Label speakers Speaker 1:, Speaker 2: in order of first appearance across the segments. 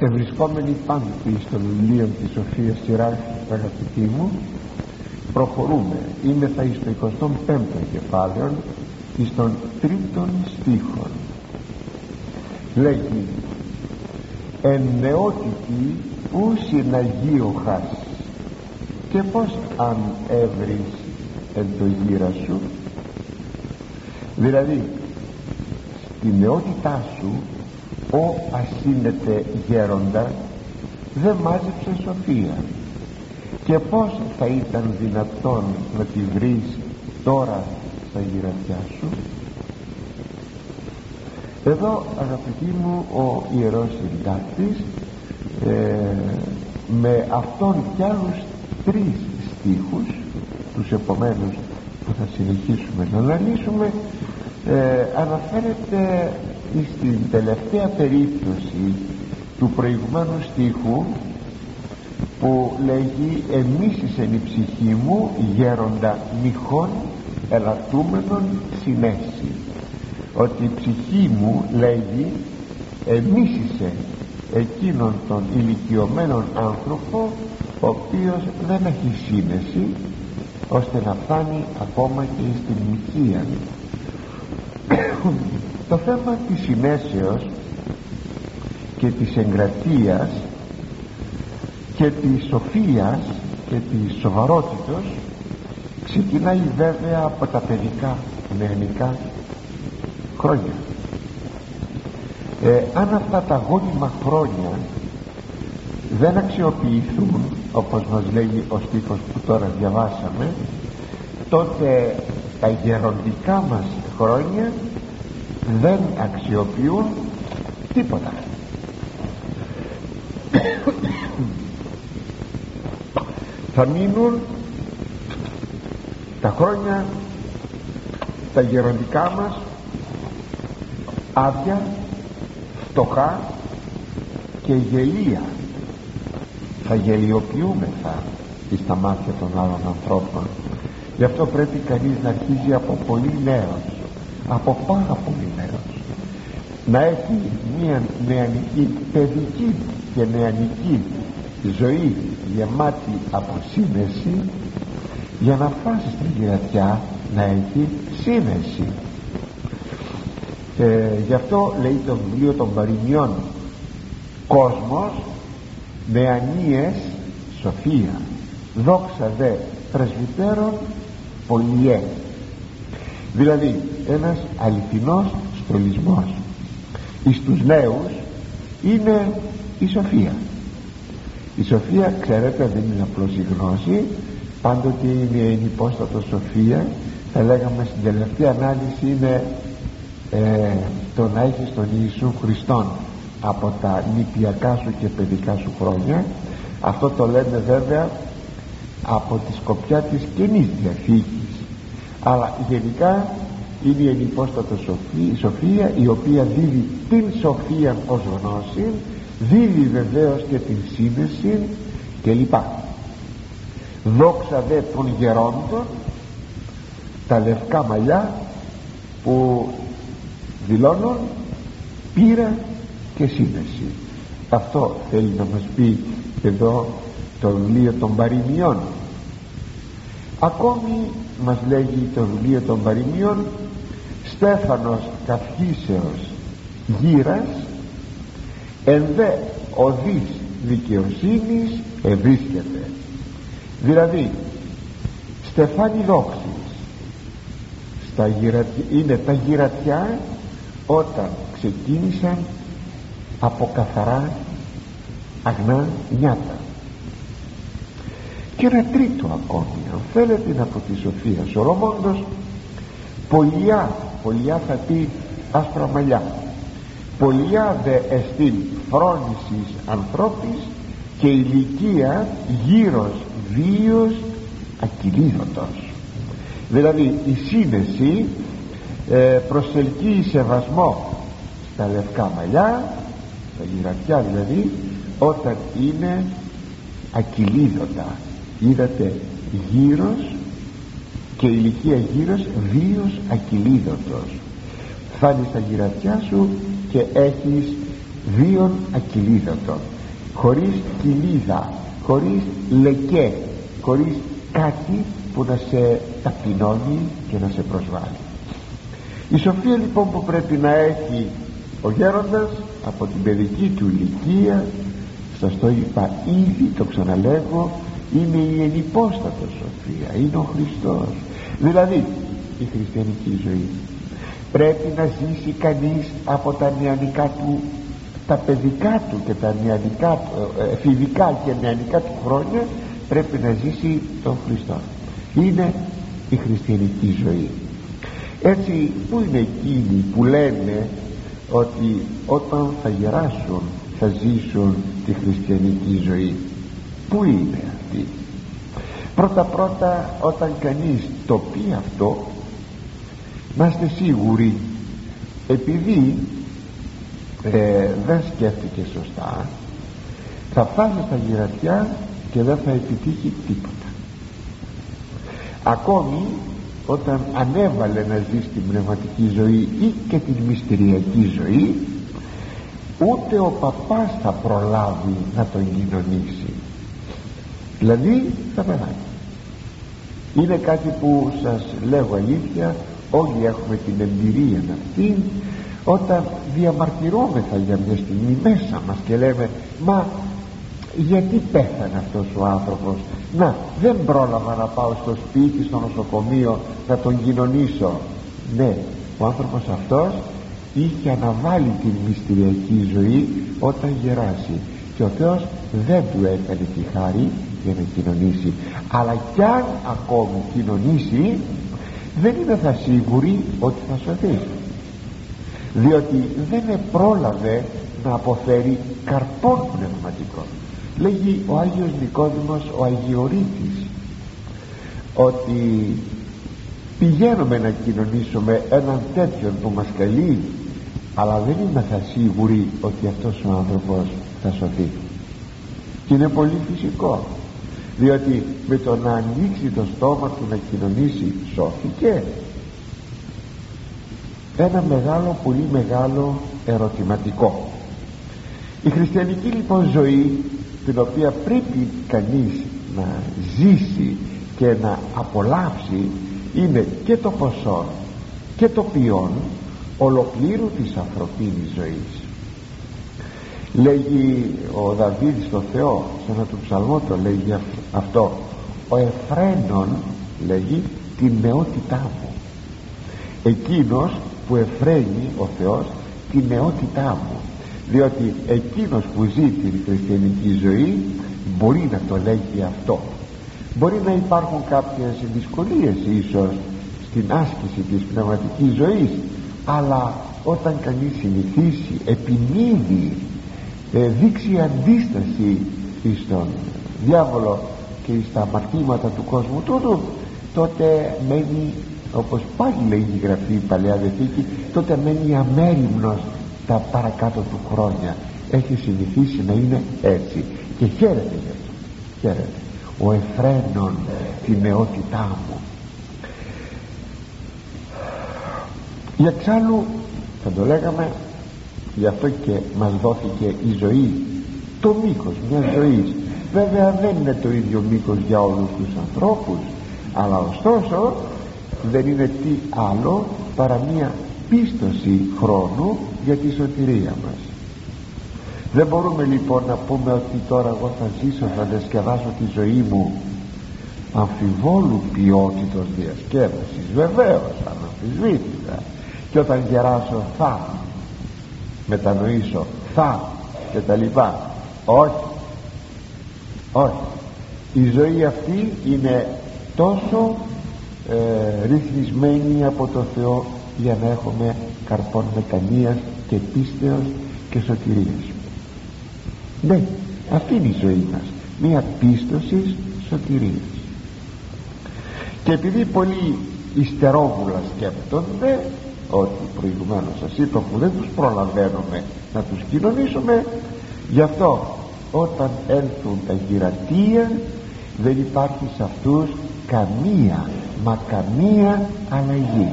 Speaker 1: ευρισκόμενοι πάντοτε στο βιβλίο της Σοφίας Σειράς αγαπητοί μου προχωρούμε. Είμαι θα εις το 25ο κεφάλαιο εις τον τρίτον στίχον. Λέγει εν νεότητη ους συναγίωχας και πως αν έβρεις εν το γύρα σου δηλαδή στη νεότητά σου ο ασύνετε γέροντα δεν μάζεψε σοφία. Και πως θα ήταν δυνατόν να τη βρεις τώρα στα γυρατιά σου; Εδώ αγαπητοί μου ο Ιερός Συντάκτης ε, με αυτόν κι άλλους τρεις στίχους τους επομένους που θα συνεχίσουμε να αναλύσουμε ε, αναφέρεται στην τελευταία περίπτωση του προηγουμένου στίχου που λέγει εμίσησεν η ψυχή μου γέροντα μοιχών ελαττούμενων συνέσει ότι η ψυχή μου λέγει εμίσησε εκείνον τον ηλικιωμένον άνθρωπο ο οποίος δεν έχει σύνεση ώστε να φτάνει ακόμα και στην μοιχεία το θέμα της συνέσεως και της εγκρατείας και της σοφίας και της σοβαρότητος ξεκινάει βέβαια από τα παιδικά νεανικά χρόνια. Ε, αν αυτά τα γόνιμα χρόνια δεν αξιοποιηθούν όπως μας λέγει ο στίχος που τώρα διαβάσαμε τότε τα γεροντικά μας χρόνια δεν αξιοποιούν τίποτα. Θα μείνουν τα χρόνια τα γεροντικά μας άδεια φτωχά και γελία. Θα γελιοποιούμεθα στα μάτια των άλλων ανθρώπων. Γι' αυτό πρέπει κανείς να αρχίζει από πολύ νέος από πάρα πολύ νέος να έχει μια νεανική παιδική και νεανική ζωή γεμάτη από σύνεση για να φτάσει στην κυρατιά να έχει σύνεση. Ε, γι' αυτό λέει το βιβλίο των παροιμιών κόσμος νεανίες σοφία. Δόξα δε πρεσβυτέρων πολιέ δηλαδή ένας αληθινός στολισμός. Εις τους νέους είναι η σοφία. Η σοφία ξέρετε δεν είναι απλώς η γνώση πάντοτε είναι η υπόστατο σοφία. Θα λέγαμε στην τελευταία ανάλυση είναι ε, το να έχεις τον Ιησού Χριστόν από τα νηπιακά σου και παιδικά σου χρόνια. Αυτό το λέμε βέβαια από τη σκοπιά της Καινής Διαθήκης αλλά γενικά είναι η ενυπόστατο σοφία, σοφία η οποία δίδει την σοφία ως γνώση δίδει βεβαίως και την σύνδεση και λοιπά δόξα δε των γερόντων τα λευκά μαλλιά που δηλώνουν πείρα και σύνδεση αυτό θέλει να μας πει εδώ το βιβλίο των παροιμιών ακόμη μας λέγει το βιβλίο των παροιμιών Στέφανος Καυχήσεως Γύρας εν δε οδείς δικαιοσύνης ευρίσκεται δηλαδή στεφάνι δόξης στα είναι τα γυρατιά όταν ξεκίνησαν από καθαρά αγνά νιάτα και ένα τρίτο ακόμη αν θέλετε από τη Σοφία Σορομόντος πολιά πολιά θα πει άσπρα μαλλιά. Πολιά δε εστίν φρόνησης ανθρώπης και ηλικία γύρος βίος ακυλίδωτος δηλαδή η σύνεση ε, προσελκύει σεβασμό στα λευκά μαλλιά στα γυρατιά δηλαδή όταν είναι ακυλίδωτα είδατε γύρος και ηλικία γύρος βίος ακυλίδωτος. Φτάνει στα γυρατιά σου και έχεις βίον ακυλίδωτο. Χωρίς κοιλίδα χωρίς λεκέ χωρίς κάτι που να σε ταπεινώνει και να σε προσβάλλει. Η σοφία λοιπόν που πρέπει να έχει ο γέροντας από την παιδική του ηλικία σας το είπα ήδη το ξαναλέγω είναι η ενυπόστατος σοφία είναι ο Χριστός. Δηλαδή η χριστιανική ζωή. Πρέπει να ζήσει κανείς από τα νεανικά του τα παιδικά του και τα νεανικά ε, εφηβικά και νεανικά του χρόνια πρέπει να ζήσει τον Χριστό. Είναι η χριστιανική ζωή. Έτσι που είναι εκείνοι που λένε ότι όταν θα γεράσουν θα ζήσουν τη χριστιανική ζωή; Πού είναι; αυτή πρώτα πρώτα όταν κανείς το πει αυτό να είστε σίγουροι επειδή ε, δεν σκέφτηκε σωστά θα φτάσει στα γυρατιά και δεν θα επιτύχει τίποτα. Ακόμη όταν ανέβαλε να ζει την πνευματική ζωή ή και την μυστηριακή ζωή ούτε ο παπάς θα προλάβει να τον κοινωνήσει. Δηλαδή θα περάσει είναι κάτι που σας λέγω αλήθεια όλοι έχουμε την εμπειρία αυτή όταν διαμαρτυρόμεθα για μια στιγμή μέσα μας και λέμε μα γιατί πέθανε αυτός ο άνθρωπος; Να δεν πρόλαβα να πάω στο σπίτι στο νοσοκομείο να τον κοινωνήσω ναι ο άνθρωπος αυτός είχε αναβάλει την μυστηριακή ζωή όταν γεράσει και ο Θεός δεν του έκανε τη χάρη για να κοινωνήσει. Αλλά κι αν ακόμη κοινωνήσει δεν είναι θα σίγουροι ότι θα σωθεί. Διότι δεν πρόλαβε να αποφέρει καρπών πνευματικών. Λέγει ο Άγιος Νικόδημος ο Αγιορείτης ότι πηγαίνουμε να κοινωνήσουμε έναν τέτοιον που μας καλεί αλλά δεν είμαστε σίγουροι ότι αυτός ο άνθρωπος θα σωθεί. Και είναι πολύ φυσικό διότι με το να ανοίξει το στόμα του να κοινωνήσει σώθηκε. Ένα μεγάλο πολύ μεγάλο ερωτηματικό. Η χριστιανική λοιπόν ζωή την οποία πρέπει κανείς να ζήσει και να απολαύσει είναι και το ποσό και το ποιόν ολοκλήρου της ανθρωπίνης ζωής λέγει ο Δαβίδ στο Θεό σε ένα του ψαλμό το λέγει αυτό. Ο Εφραίνων λέγει την νεότητά μου. Εκείνος που εφραίνει ο Θεός την νεότητά μου. Διότι εκείνος που ζει την χριστιανική ζωή μπορεί να το λέγει αυτό. Μπορεί να υπάρχουν κάποιες δυσκολίες ίσως στην άσκηση της πνευματικής ζωής αλλά όταν κανείς συνηθίσει επιμείνει ε, δείξει αντίσταση στον διάβολο και στα αμαρτήματα του κόσμου. Τούτου τότε μένει όπως πάλι λέει η Γραφή η Παλαιά Δεθήκη τότε μένει αμέριμνος τα παρακάτω του χρόνια. Έχει συνηθίσει να είναι έτσι. Και χαίρεται γι' αυτό. Χαίρεται. Ο εφραίνων τη νεότητά μου. Για εξάλλου θα το λέγαμε γι' αυτό και μας δόθηκε η ζωή το μήκος μιας ζωής. Βέβαια δεν είναι το ίδιο μήκος για όλους τους ανθρώπους αλλά ωστόσο δεν είναι τι άλλο παρά μια πίστοση χρόνου για τη σωτηρία μας. Δεν μπορούμε λοιπόν να πούμε ότι τώρα εγώ θα ζήσω θα διασκεδάσω τη ζωή μου αμφιβόλου ποιότητος διασκέδασης. Βεβαίως αναμφισβήτητα. Και όταν γεράσω θα μετανοήσω. Θα και τα λοιπά. Όχι. Όχι. Η ζωή αυτή είναι τόσο ε, ρυθμισμένη από το Θεό για να έχουμε καρπών μετανοίας και πίστεως και σωτηρίας. Ναι αυτή είναι η ζωή μας. Μια πίστοση σωτηρίας. Και επειδή πολλοί ιστερόβουλα σκέπτονται ότι προηγουμένως σας είπα που δεν τους προλαβαίνουμε να τους κοινωνήσουμε. Γι' αυτό όταν έλθουν τα γυρατεία δεν υπάρχει σε αυτούς καμία μα καμία αλλαγή.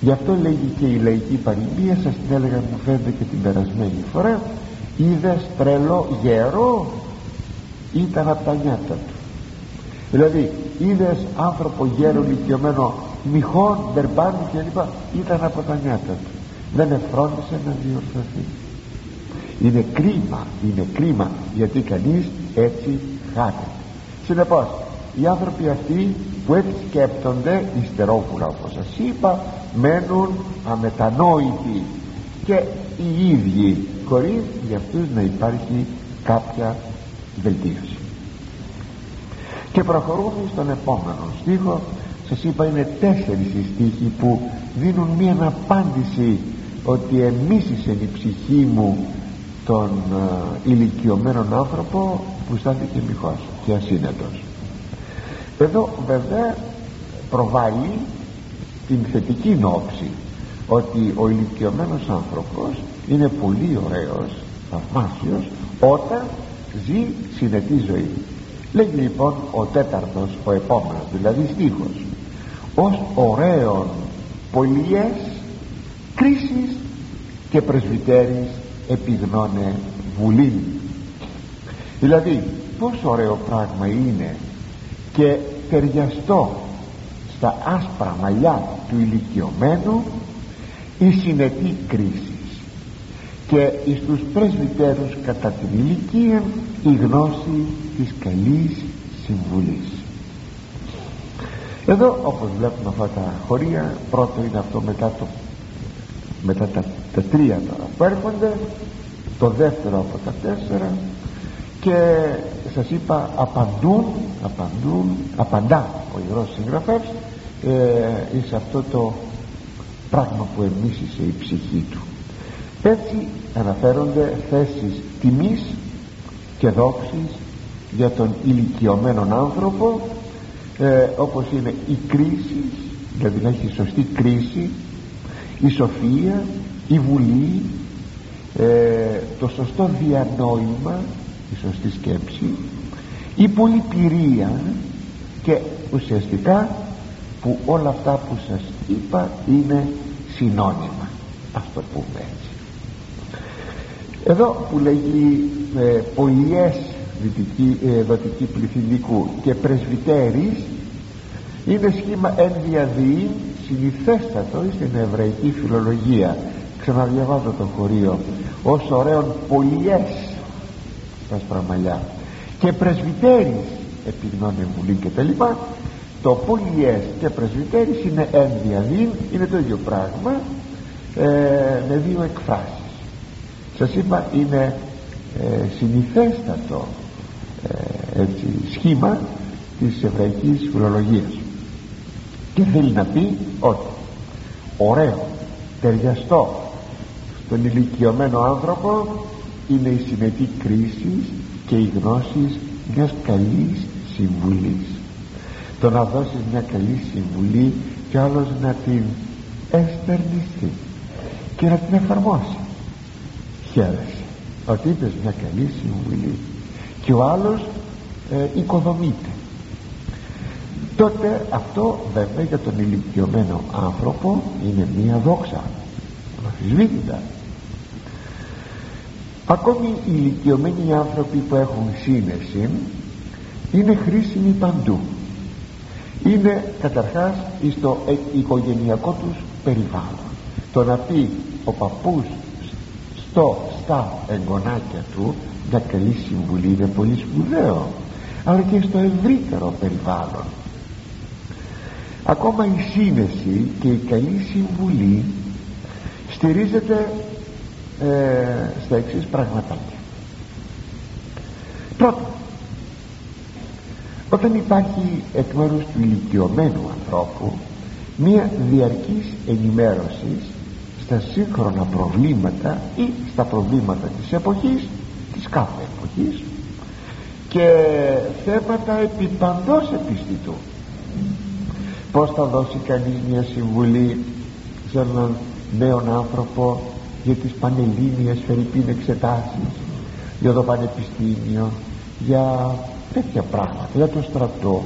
Speaker 1: Γι' αυτό λέγει και η λαϊκή παροιμία σας την έλεγα μου φαίνεται και την περασμένη φορά είδες τρελό γέρο ήταν από τα νιάτα του δηλαδή είδες άνθρωπο γέρο ηλικιωμένο μυχών, μπερμπάνι κλπ. Ήταν από τα νιάτα του. Δεν εφρόντισε να διορθωθεί. Είναι κρίμα είναι κρίμα γιατί κανείς έτσι χάνεται συνεπώς οι άνθρωποι αυτοί που έτσι σκέπτονται υστερόβουλα όπως σας είπα μένουν αμετανόητοι. Και οι ίδιοι χωρίς για αυτούς να υπάρχει κάποια βελτίωση. Και προχωρούμε στον επόμενο στίχο σας είπα είναι τέσσερις οι στίχοι που δίνουν μία απάντηση ότι εμίσησε η ψυχή μου τον ε, ηλικιωμένον άνθρωπο που στάθηκε μοιχός και ασύνετος. Εδώ βέβαια προβάλλει την θετική νόψη ότι ο ηλικιωμένος άνθρωπος είναι πολύ ωραίος θαυμάσιος όταν ζει συνετή ζωή. Λέγει λοιπόν ο τέταρτος ο επόμενος δηλαδή στίχος ως ωραίων πολιές κρίσεις και πρεσβυτέρης επιγνώνε βουλή. Δηλαδή πόσο ωραίο πράγμα είναι και ταιριαστό στα άσπρα μαλλιά του ηλικιωμένου η συνετή κρίση και εις τους πρεσβυτέρους κατά την ηλικία η γνώση της καλής συμβουλής εδώ όπως βλέπουμε αυτά τα χωρία πρώτο είναι αυτό μετά, το, μετά τα, τα τρία τώρα που έρχονται το δεύτερο από τα τέσσερα και σας είπα απαντούν απαντούν απαντά ο Ιερός Συγγραφεύς ε, σε αυτό το πράγμα που εμίσησε η ψυχή του. Έτσι αναφέρονται θέσεις τιμής και δόξης για τον ηλικιωμένο άνθρωπο ε, όπως είναι η κρίση δηλαδή να έχει σωστή κρίση η σοφία η βουλή ε, το σωστό διανόημα η σωστή σκέψη η πολυπηρία και ουσιαστικά που όλα αυτά που σας είπα είναι συνώνυμα. Ας το πούμε έτσι. Εδώ που λέγει ε, πολιές δυτική, ε, δοτική πληθυντικού και πρεσβυτέρης είναι σχήμα ενδιαδεί συνηθέστατο στην εβραϊκή φιλολογία. Ξαναδιαβάζω το χωρίο. Ως ωραίων πολιές τα σπραμαλιά και πρεσβυτέρης επιγνώνε βουλή και τα λοιπά το πολιές και πρεσβυτέρης είναι ενδιαδεί είναι το ίδιο πράγμα ε, με δύο εκφράσεις. Σας είπα είναι ε, συνηθέστατο ε, έτσι, σχήμα της εβραϊκής φιλολογίας. Και θέλει να πει ότι ωραίο ταιριαστό στον ηλικιωμένο άνθρωπο είναι η συνετή κρίση και η γνώση μιας καλής συμβουλής. Το να δώσεις μια καλή συμβουλή και άλλος να την εστερνιστεί και να την εφαρμόσει. Χαίρεσαι ότι είπες μια καλή συμβουλή και ο άλλος ε, οικοδομείται. Τότε αυτό βέβαια για τον ηλικιωμένο άνθρωπο είναι μία δόξα αμφισβήτητα. Ακόμη οι ηλικιωμένοι άνθρωποι που έχουν σύνεση είναι χρήσιμοι παντού. Είναι καταρχάς στο οικογενειακό τους περιβάλλον. Το να πει ο παππούς στο, στα εγγονάκια του μια καλή συμβουλή είναι πολύ σπουδαίο αλλά και στο ευρύτερο περιβάλλον. Ακόμα η σύνεση και η καλή συμβουλή στηρίζεται ε, στα εξής πραγματάκια. Πρώτον όταν υπάρχει εκ μέρους του ηλικιωμένου ανθρώπου μία διαρκής ενημέρωσης στα σύγχρονα προβλήματα ή στα προβλήματα της εποχής της κάθε εποχής και θέματα επί παντός επιστητού. Πως θα δώσει κανείς μια συμβουλή σε έναν νέο άνθρωπο για τις πανελλήνιες φερρυπίν εξετάσεις για το πανεπιστήμιο για τέτοια πράγματα για το στρατό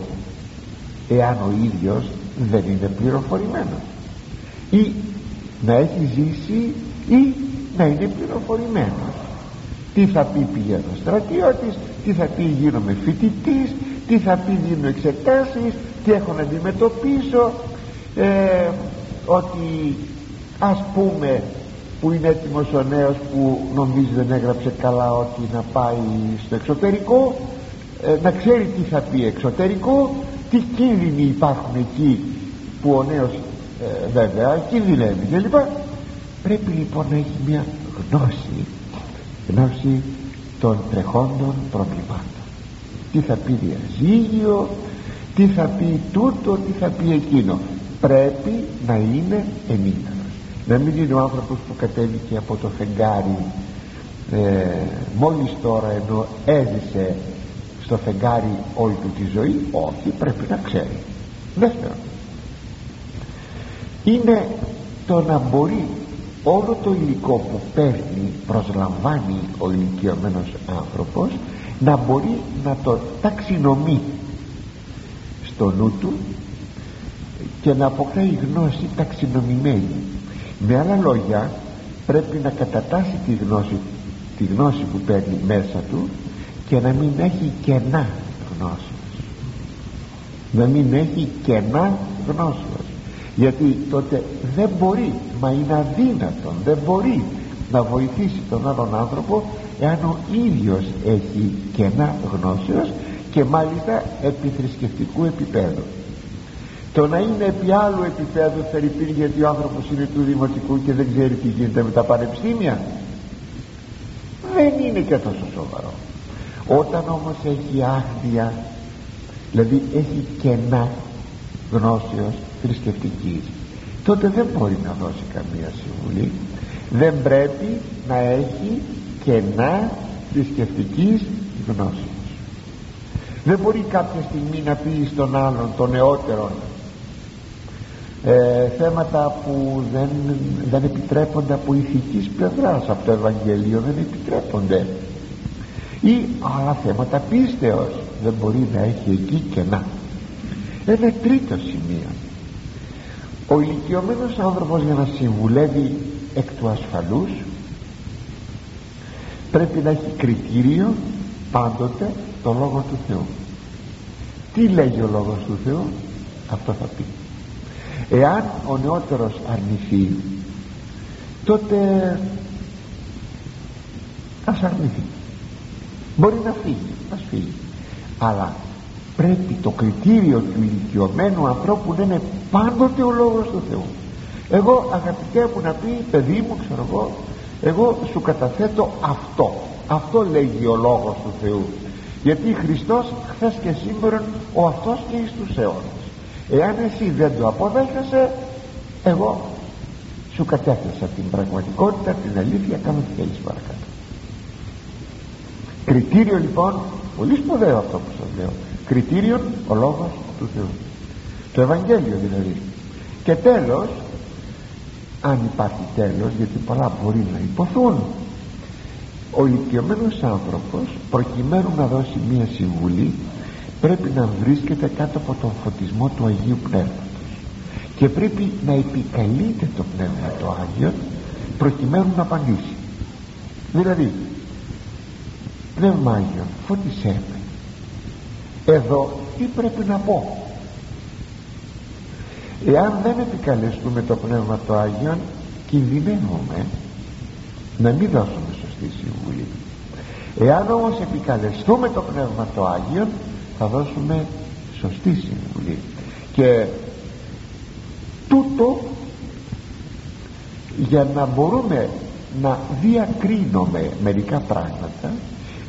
Speaker 1: εάν ο ίδιος δεν είναι πληροφορημένος ή να έχει ζήσει ή να είναι πληροφορημένος. Τι θα πει πηγαίνω στρατιώτης τι θα πει γίνομαι φοιτητής, τι θα πει δίνω εξετάσεις τι έχω να αντιμετωπίσω. Ε, ότι ας πούμε που είναι έτοιμος ο νέος που νομίζει δεν έγραψε καλά ότι να πάει στο εξωτερικό ε, να ξέρει τι θα πει εξωτερικό τι κίνδυνοι υπάρχουν εκεί που ο νέος ε, βέβαια κινδυνεύει κλπ πρέπει λοιπόν να έχει μια γνώση γνώση των τρεχόντων προβλημάτων. Τι θα πει διαζύγιο τι θα πει τούτο τι θα πει εκείνο. Πρέπει να είναι ενήμερος. Να μην είναι ο άνθρωπος που κατέβηκε από το φεγγάρι ε, μόλις τώρα ενώ έζησε στο φεγγάρι όλη του τη ζωή. Όχι πρέπει να ξέρει. Δεύτερον είναι το να μπορεί όλο το υλικό που παίρνει προσλαμβάνει ο ηλικιωμένος άνθρωπος να μπορεί να το ταξινομεί στο νου του και να αποκτάει γνώση ταξινομημένη. Με άλλα λόγια πρέπει να κατατάσει τη γνώση, τη γνώση που παίρνει μέσα του και να μην έχει κενά γνώσεως. Να μην έχει κενά γνώσεως γιατί τότε δεν μπορεί μα είναι αδύνατον δεν μπορεί να βοηθήσει τον άλλον άνθρωπο εάν ο ίδιος έχει κενά γνώσεως και μάλιστα επιθρησκευτικού επίπεδου. Το να είναι επί άλλου επίπεδου θερυπήρ γιατί ο άνθρωπος είναι του δημοτικού και δεν ξέρει τι γίνεται με τα πανεπιστήμια. Δεν είναι και τόσο σοβαρό. Όταν όμως έχει άγνοια δηλαδή έχει κενά γνώσεως θρησκευτικής. Τότε δεν μπορεί να δώσει καμία συμβουλή. Δεν πρέπει να έχει κενά θρησκευτικής γνώσης. Δεν μπορεί κάποια στιγμή να πει στον άλλον τον νεότερον ε, θέματα που δεν, δεν επιτρέπονται από ηθικής πλευράς από το Ευαγγέλιο δεν επιτρέπονται. Ή άλλα θέματα πίστεως δεν μπορεί να έχει εκεί κενά ένα τρίτο σημείο ο ηλικιωμένος άνθρωπος για να συμβουλεύει εκ του ασφαλούς πρέπει να έχει κριτήριο πάντοτε το Λόγο του Θεού. Τι λέγει ο Λόγος του Θεού; Αυτό θα πει. Εάν ο νεότερος αρνηθεί τότε ας αρνηθεί. Μπορεί να φύγει ας φύγει. Αλλά πρέπει το κριτήριο του ηλικιωμένου ανθρώπου να είναι πάντοτε ο λόγος του Θεού. Εγώ αγαπητέ μου να πει παιδί μου ξέρω εγώ εγώ σου καταθέτω αυτό. Αυτό λέγει ο λόγος του Θεού. Γιατί Χριστός χθες και σήμερα ο αυτός και εις τους αιώνες. Εάν εσύ δεν το αποδέχεσαι εγώ σου κατέθεσα την πραγματικότητα την αλήθεια κάνω τι θέλεις παρακάτω. Κριτήριο λοιπόν πολύ σπουδαίο αυτό που σας λέω. Κριτήριο ο λόγος του Θεού το Ευαγγέλιο δηλαδή. Και τέλος αν υπάρχει τέλος γιατί πολλά μπορεί να υποθούν ο ηλικιωμένος άνθρωπος προκειμένου να δώσει μία συμβουλή πρέπει να βρίσκεται κάτω από τον φωτισμό του Αγίου Πνεύματος. Και πρέπει να επικαλείται το Πνεύμα το Άγιο προκειμένου να απαντήσει. Δηλαδή Πνεύμα Άγιο φώτισέ με. Εδώ τι πρέπει να πω; Εάν δεν επικαλεστούμε το Πνεύμα το Άγιο κινδυνεύουμε να μην δώσουμε σωστή συμβουλή. Εάν όμως επικαλεστούμε το Πνεύμα το Άγιο θα δώσουμε σωστή συμβουλή. Και τούτο για να μπορούμε να διακρίνουμε μερικά πράγματα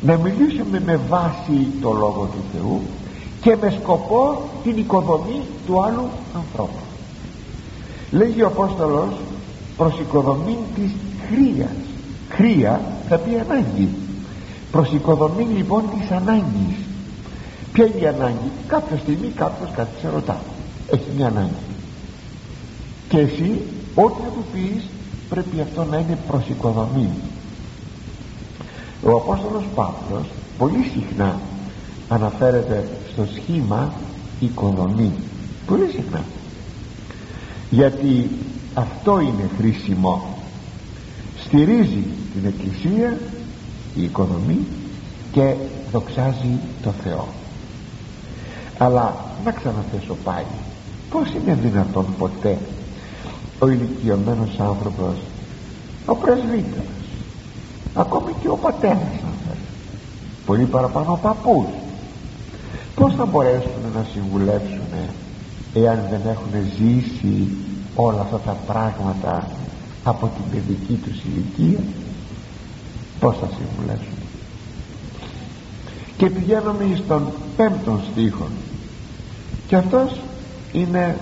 Speaker 1: να μιλήσουμε με βάση το Λόγο του Θεού και με σκοπό την οικοδομή του άλλου ανθρώπου. Λέγει ο Απόστολος προς οικοδομή της χρίας χρία θα πει ανάγκη. Προς οικοδομή λοιπόν της ανάγκης. Ποια είναι η ανάγκη; Κάποια στιγμή κάποιος κάτι σε ρωτά. Έχει μια ανάγκη. Και εσύ ό,τι θα του πεις πρέπει αυτό να είναι προς οικοδομή ο Απόστολος Παύλος πολύ συχνά αναφέρεται στο σχήμα οικοδομή πολύ συχνά. Γιατί αυτό είναι χρήσιμο. Στηρίζει την Εκκλησία η οικοδομή και δοξάζει το Θεό. Αλλά να ξαναθέσω πάλι πως είναι δυνατόν ποτέ ο ηλικιωμένος άνθρωπος ο πρεσβύτερος ακόμη και ο πατέρας αν θέλει πολύ παραπάνω ο παππούς πως θα μπορέσουν να συμβουλεύσουν εάν δεν έχουν ζήσει όλα αυτά τα πράγματα από την παιδική τους ηλικία; Πως θα συμβουλεύσουν και πηγαίνουμε στον πέμπτον στίχο και αυτός είναι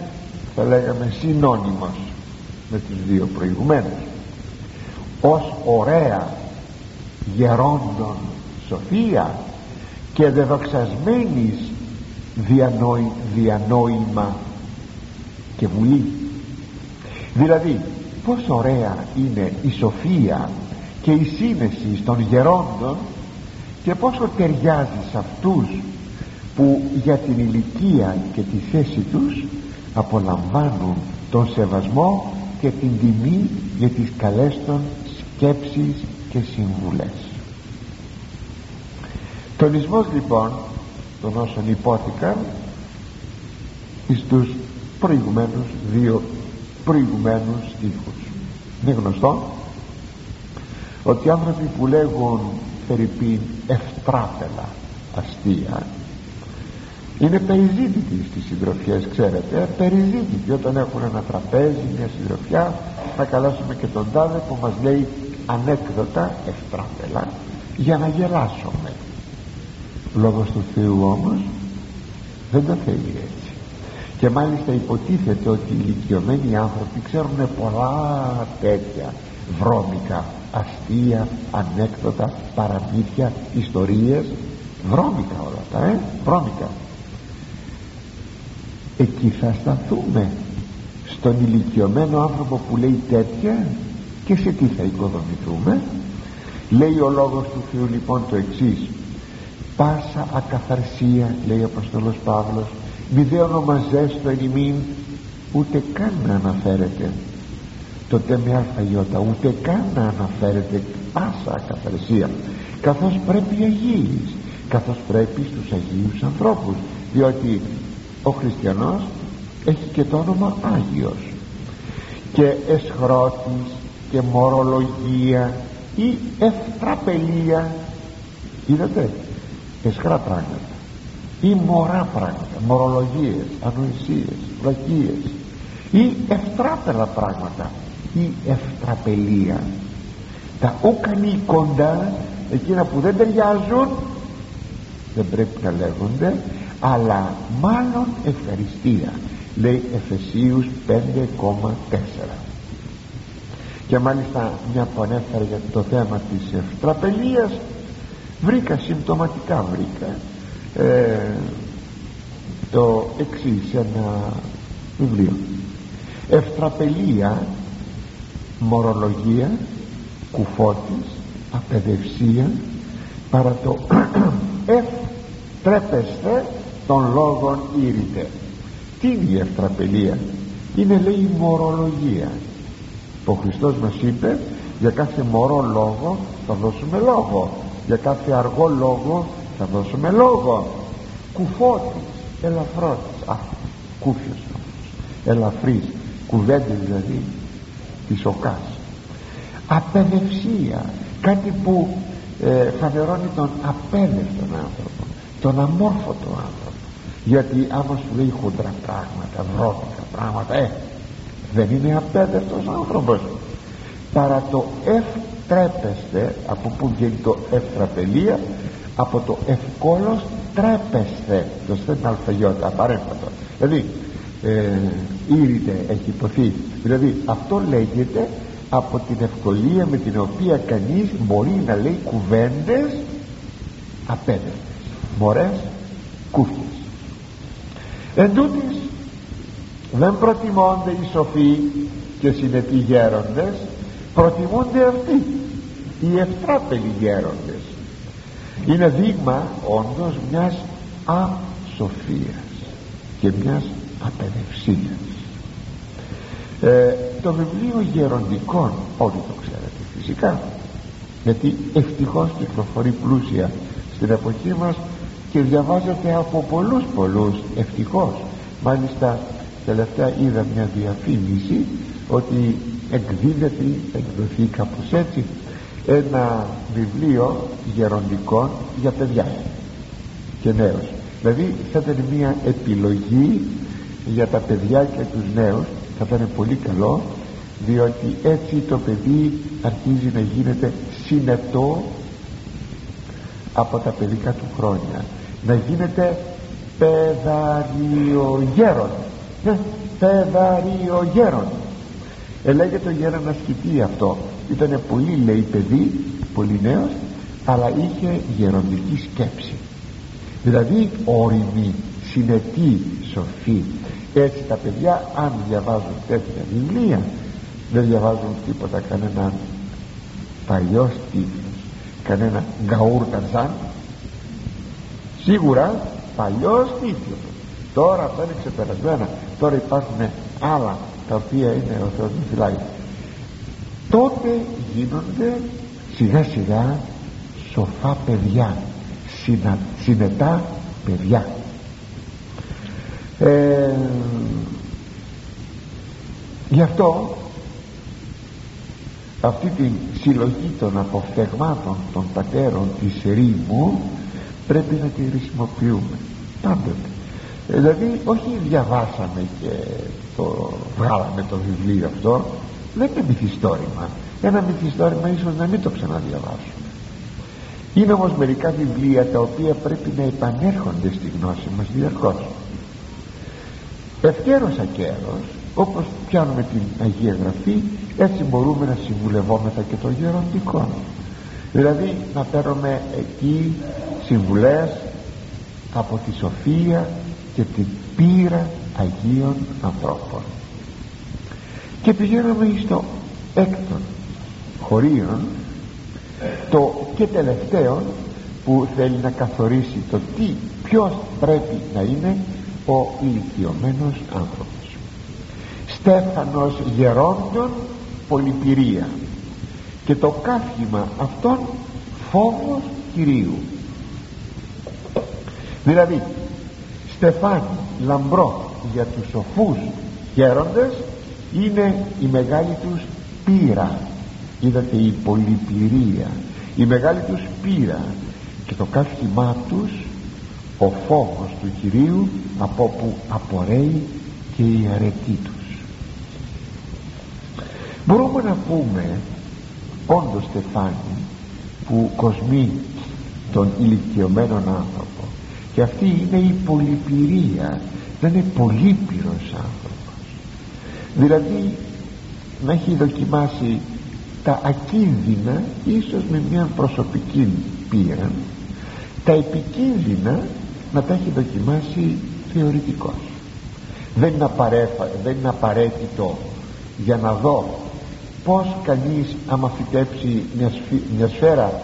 Speaker 1: θα λέγαμε συνώνυμος με τους δύο προηγουμένους. Ως ωραία γερόντων σοφία και δεδοξασμένης διανόη, διανόημα και βουλή. Δηλαδή πως ωραία είναι η σοφία και η σύνεση των γερόντων και πόσο ταιριάζει σε αυτούς που για την ηλικία και τη θέση τους απολαμβάνουν τον σεβασμό και την τιμή για τις καλές των σκέψεις και συμβουλές τονισμός λοιπόν των όσων υπόθηκαν εις τους προηγουμένους δύο προηγουμένους στίχους. Είναι γνωστό ότι οι άνθρωποι που λέγουν περίπου ευτράπελα αστεία είναι περιζήτητοι στις συντροφιές ξέρετε περιζήτητοι όταν έχουν ένα τραπέζι μια συντροφιά θα καλέσουμε και τον τάδε που μας λέει ανέκδοτα ευτράπελα για να γελάσουμε λόγος του Θεού όμως δεν το θέλει έτσι. Και μάλιστα υποτίθεται ότι οι ηλικιωμένοι άνθρωποι ξέρουν πολλά τέτοια βρώμικα αστεία, ανέκδοτα, παραμύθια, ιστορίες. Βρώμικα όλα αυτά, ε, βρώμικα. Εκεί θα σταθούμε στον ηλικιωμένο άνθρωπο που λέει τέτοια και σε τι θα οικοδομηθούμε. Λέει ο λόγος του Θεού λοιπόν το εξής πάσα ακαθαρσία λέει ο Απόστολος Παύλος. Μη δε ονομαζέστο εν ούτε καν να αναφέρεται το τέμε αλφαγιώτα ούτε καν να αναφέρεται πάσα ακαθαρσία. Καθώς πρέπει Αγίης καθώς πρέπει στους Αγίους ανθρώπους διότι ο χριστιανός έχει και το όνομα Άγιος. Και εσχρότης και μορολογία ή ευτραπελία. Είδατε; Εσχρά πράγματα. Ή μωρά πράγματα. Μορολογίες, ανοησίες, βλακίες. Ή ευτράπελα πράγματα. Ή ευτραπελία. Τα ούκανη κοντά εκείνα που δεν ταιριάζουν δεν πρέπει να λέγονται αλλά μάλλον ευχαριστία λέει Εφεσίους 5,4 και μάλιστα μια που ανέφερε για το θέμα της ευτραπελίας βρήκα συμπτωματικά βρήκα ε, το εξής ένα βιβλίο. Ευτραπελία μορολογία κουφώτης απεδευσία παρά το ευτρέπεστε των λόγων ήρυτε τι είναι η ευτραπελία; Είναι λέει η μορολογία. Ο Χριστός μας είπε για κάθε μωρό λόγο θα δώσουμε λόγο για κάθε αργό λόγο θα δώσουμε λόγο. Κουφώτης ελαφρώτης α, κούφιος ελαφρύς κουβέντες δηλαδή της οκάς. Απεδευσία κάτι που ε, φανερώνει τον απέδευτον άνθρωπο τον αμόρφωτο άνθρωπο. Γιατί άμα σου λέει χοντρά πράγματα βρώμικα πράγματα ε, δεν είναι απέδευτος άνθρωπος. Παρά το ευτρέπεστε από που βγαίνει το ευτραπελία από το ευκόλος τρέπεστε. Το στέλνει αλφαγιώτα απαρέμφατο δηλαδή ε, ήρυτε έχει υποθεί. Δηλαδή αυτό λέγεται από την ευκολία με την οποία κανείς μπορεί να λέει κουβέντες απέδευτες μωρές κούφιες. Εν τούτης, δεν προτιμώνται οι σοφοί και συνετοί γέροντες προτιμούνται αυτοί. Οι ευτράπελοι γέροντες είναι δείγμα όντως μιας ασοφίας και μιας απεδευσίας ε, το βιβλίο γεροντικών όλοι το ξέρετε φυσικά γιατί ευτυχώς κυκλοφορεί πλούσια στην εποχή μας και διαβάζεται από πολλούς πολλούς ευτυχώς. Μάλιστα τελευταία είδα μια διαφήμιση ότι εκδίδεται εκδοθεί κάπως έτσι ένα βιβλίο γεροντικών για παιδιά και νέους. Δηλαδή θα ήταν μια επιλογή για τα παιδιά και τους νέους θα ήταν πολύ καλό διότι έτσι το παιδί αρχίζει να γίνεται συνετό από τα παιδικά του χρόνια. Να γίνεται παιδαριογέρον. Ναι, παιδαριογέρον ελέγεται για έναν ασκητή αυτό. Ήταν πολύ λέει παιδί πολύ νέος αλλά είχε γεροντική σκέψη. Δηλαδή όρημη συνετή σοφή. Έτσι τα παιδιά αν διαβάζουν τέτοια βιβλία δεν διαβάζουν τίποτα κανένα παλιό τίτλος κανένα γκαούρ ταρζάν σίγουρα παλιό τίτλος τώρα αυτά είναι ξεπερασμένα. Τώρα υπάρχουν άλλα τα οποία είναι ο Θεός μου φυλάει. Τότε γίνονται σιγά σιγά σοφά παιδιά συνα, συνετά παιδιά. Ε, γι' αυτό αυτή τη συλλογή των αποφθεγμάτων των πατέρων της ερήμου πρέπει να τη χρησιμοποιούμε. Πάντοτε. ε, δηλαδή όχι διαβάσαμε και το βγάλαμε το βιβλίο αυτό. Δεν είναι μυθιστόρημα. Ένα μυθιστόρημα ίσως να μην το ξαναδιαβάσουμε. Είναι όμως μερικά βιβλία τα οποία πρέπει να επανέρχονται στη γνώση μας διαρκώς. Ευκαιρός ακέρος όπως πιάνουμε την Αγία Γραφή έτσι μπορούμε να συμβουλευόμεθα και το γεροντικό δηλαδή να παίρνουμε εκεί συμβουλές από τη σοφία και την πείρα Αγίων ανθρώπων. Και πηγαίνουμε στο έκτον χωρίον το και τελευταίο που θέλει να καθορίσει το τι ποιος πρέπει να είναι ο ηλικιωμένος άνθρωπος. Στέφανος γερόντων πολυπηρία και το κάθιμα αυτόν φόβος Κυρίου. Δηλαδή στεφάνι λαμπρό για τους σοφούς γέροντες είναι η μεγάλη τους πείρα. Είδατε η πολυπηρία η μεγάλη τους πείρα. Και το καύχημά τους ο φόβος του Κυρίου από που απορρέει και η αρετή τους. Μπορούμε να πούμε όντως στεφάνι που κοσμεί τον ηλικιωμένο άνθρωπο και αυτή είναι η πολυπηρία. Δεν είναι πολύπυρος άνθρωπος. Δηλαδή να έχει δοκιμάσει τα ακίνδυνα ίσως με μια προσωπική πείρα τα επικίνδυνα να τα έχει δοκιμάσει θεωρητικός. Δεν είναι, δεν είναι απαραίτητο για να δω πως κανείς άμα φυτέψει μια, μια σφαίρα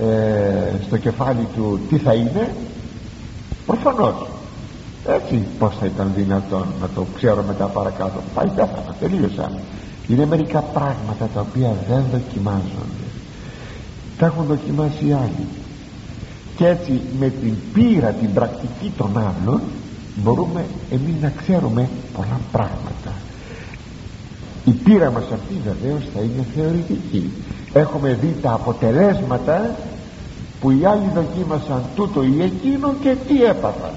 Speaker 1: ε, στο κεφάλι του τι θα είναι προφανώς έτσι πως θα ήταν δυνατόν να το ξέρω μετά παρακάτω. Πάει πέθανα τελείωσα. Είναι μερικά πράγματα τα οποία δεν δοκιμάζονται. Τα έχουν δοκιμάσει οι άλλοι. Και έτσι με την πείρα την πρακτική των άλλων μπορούμε εμείς να ξέρουμε πολλά πράγματα. Η πείρα μας αυτή βεβαίως θα είναι θεωρητική. Έχουμε δει τα αποτελέσματα που οι άλλοι δοκίμασαν τούτο ή εκείνο και τι έπαθαν.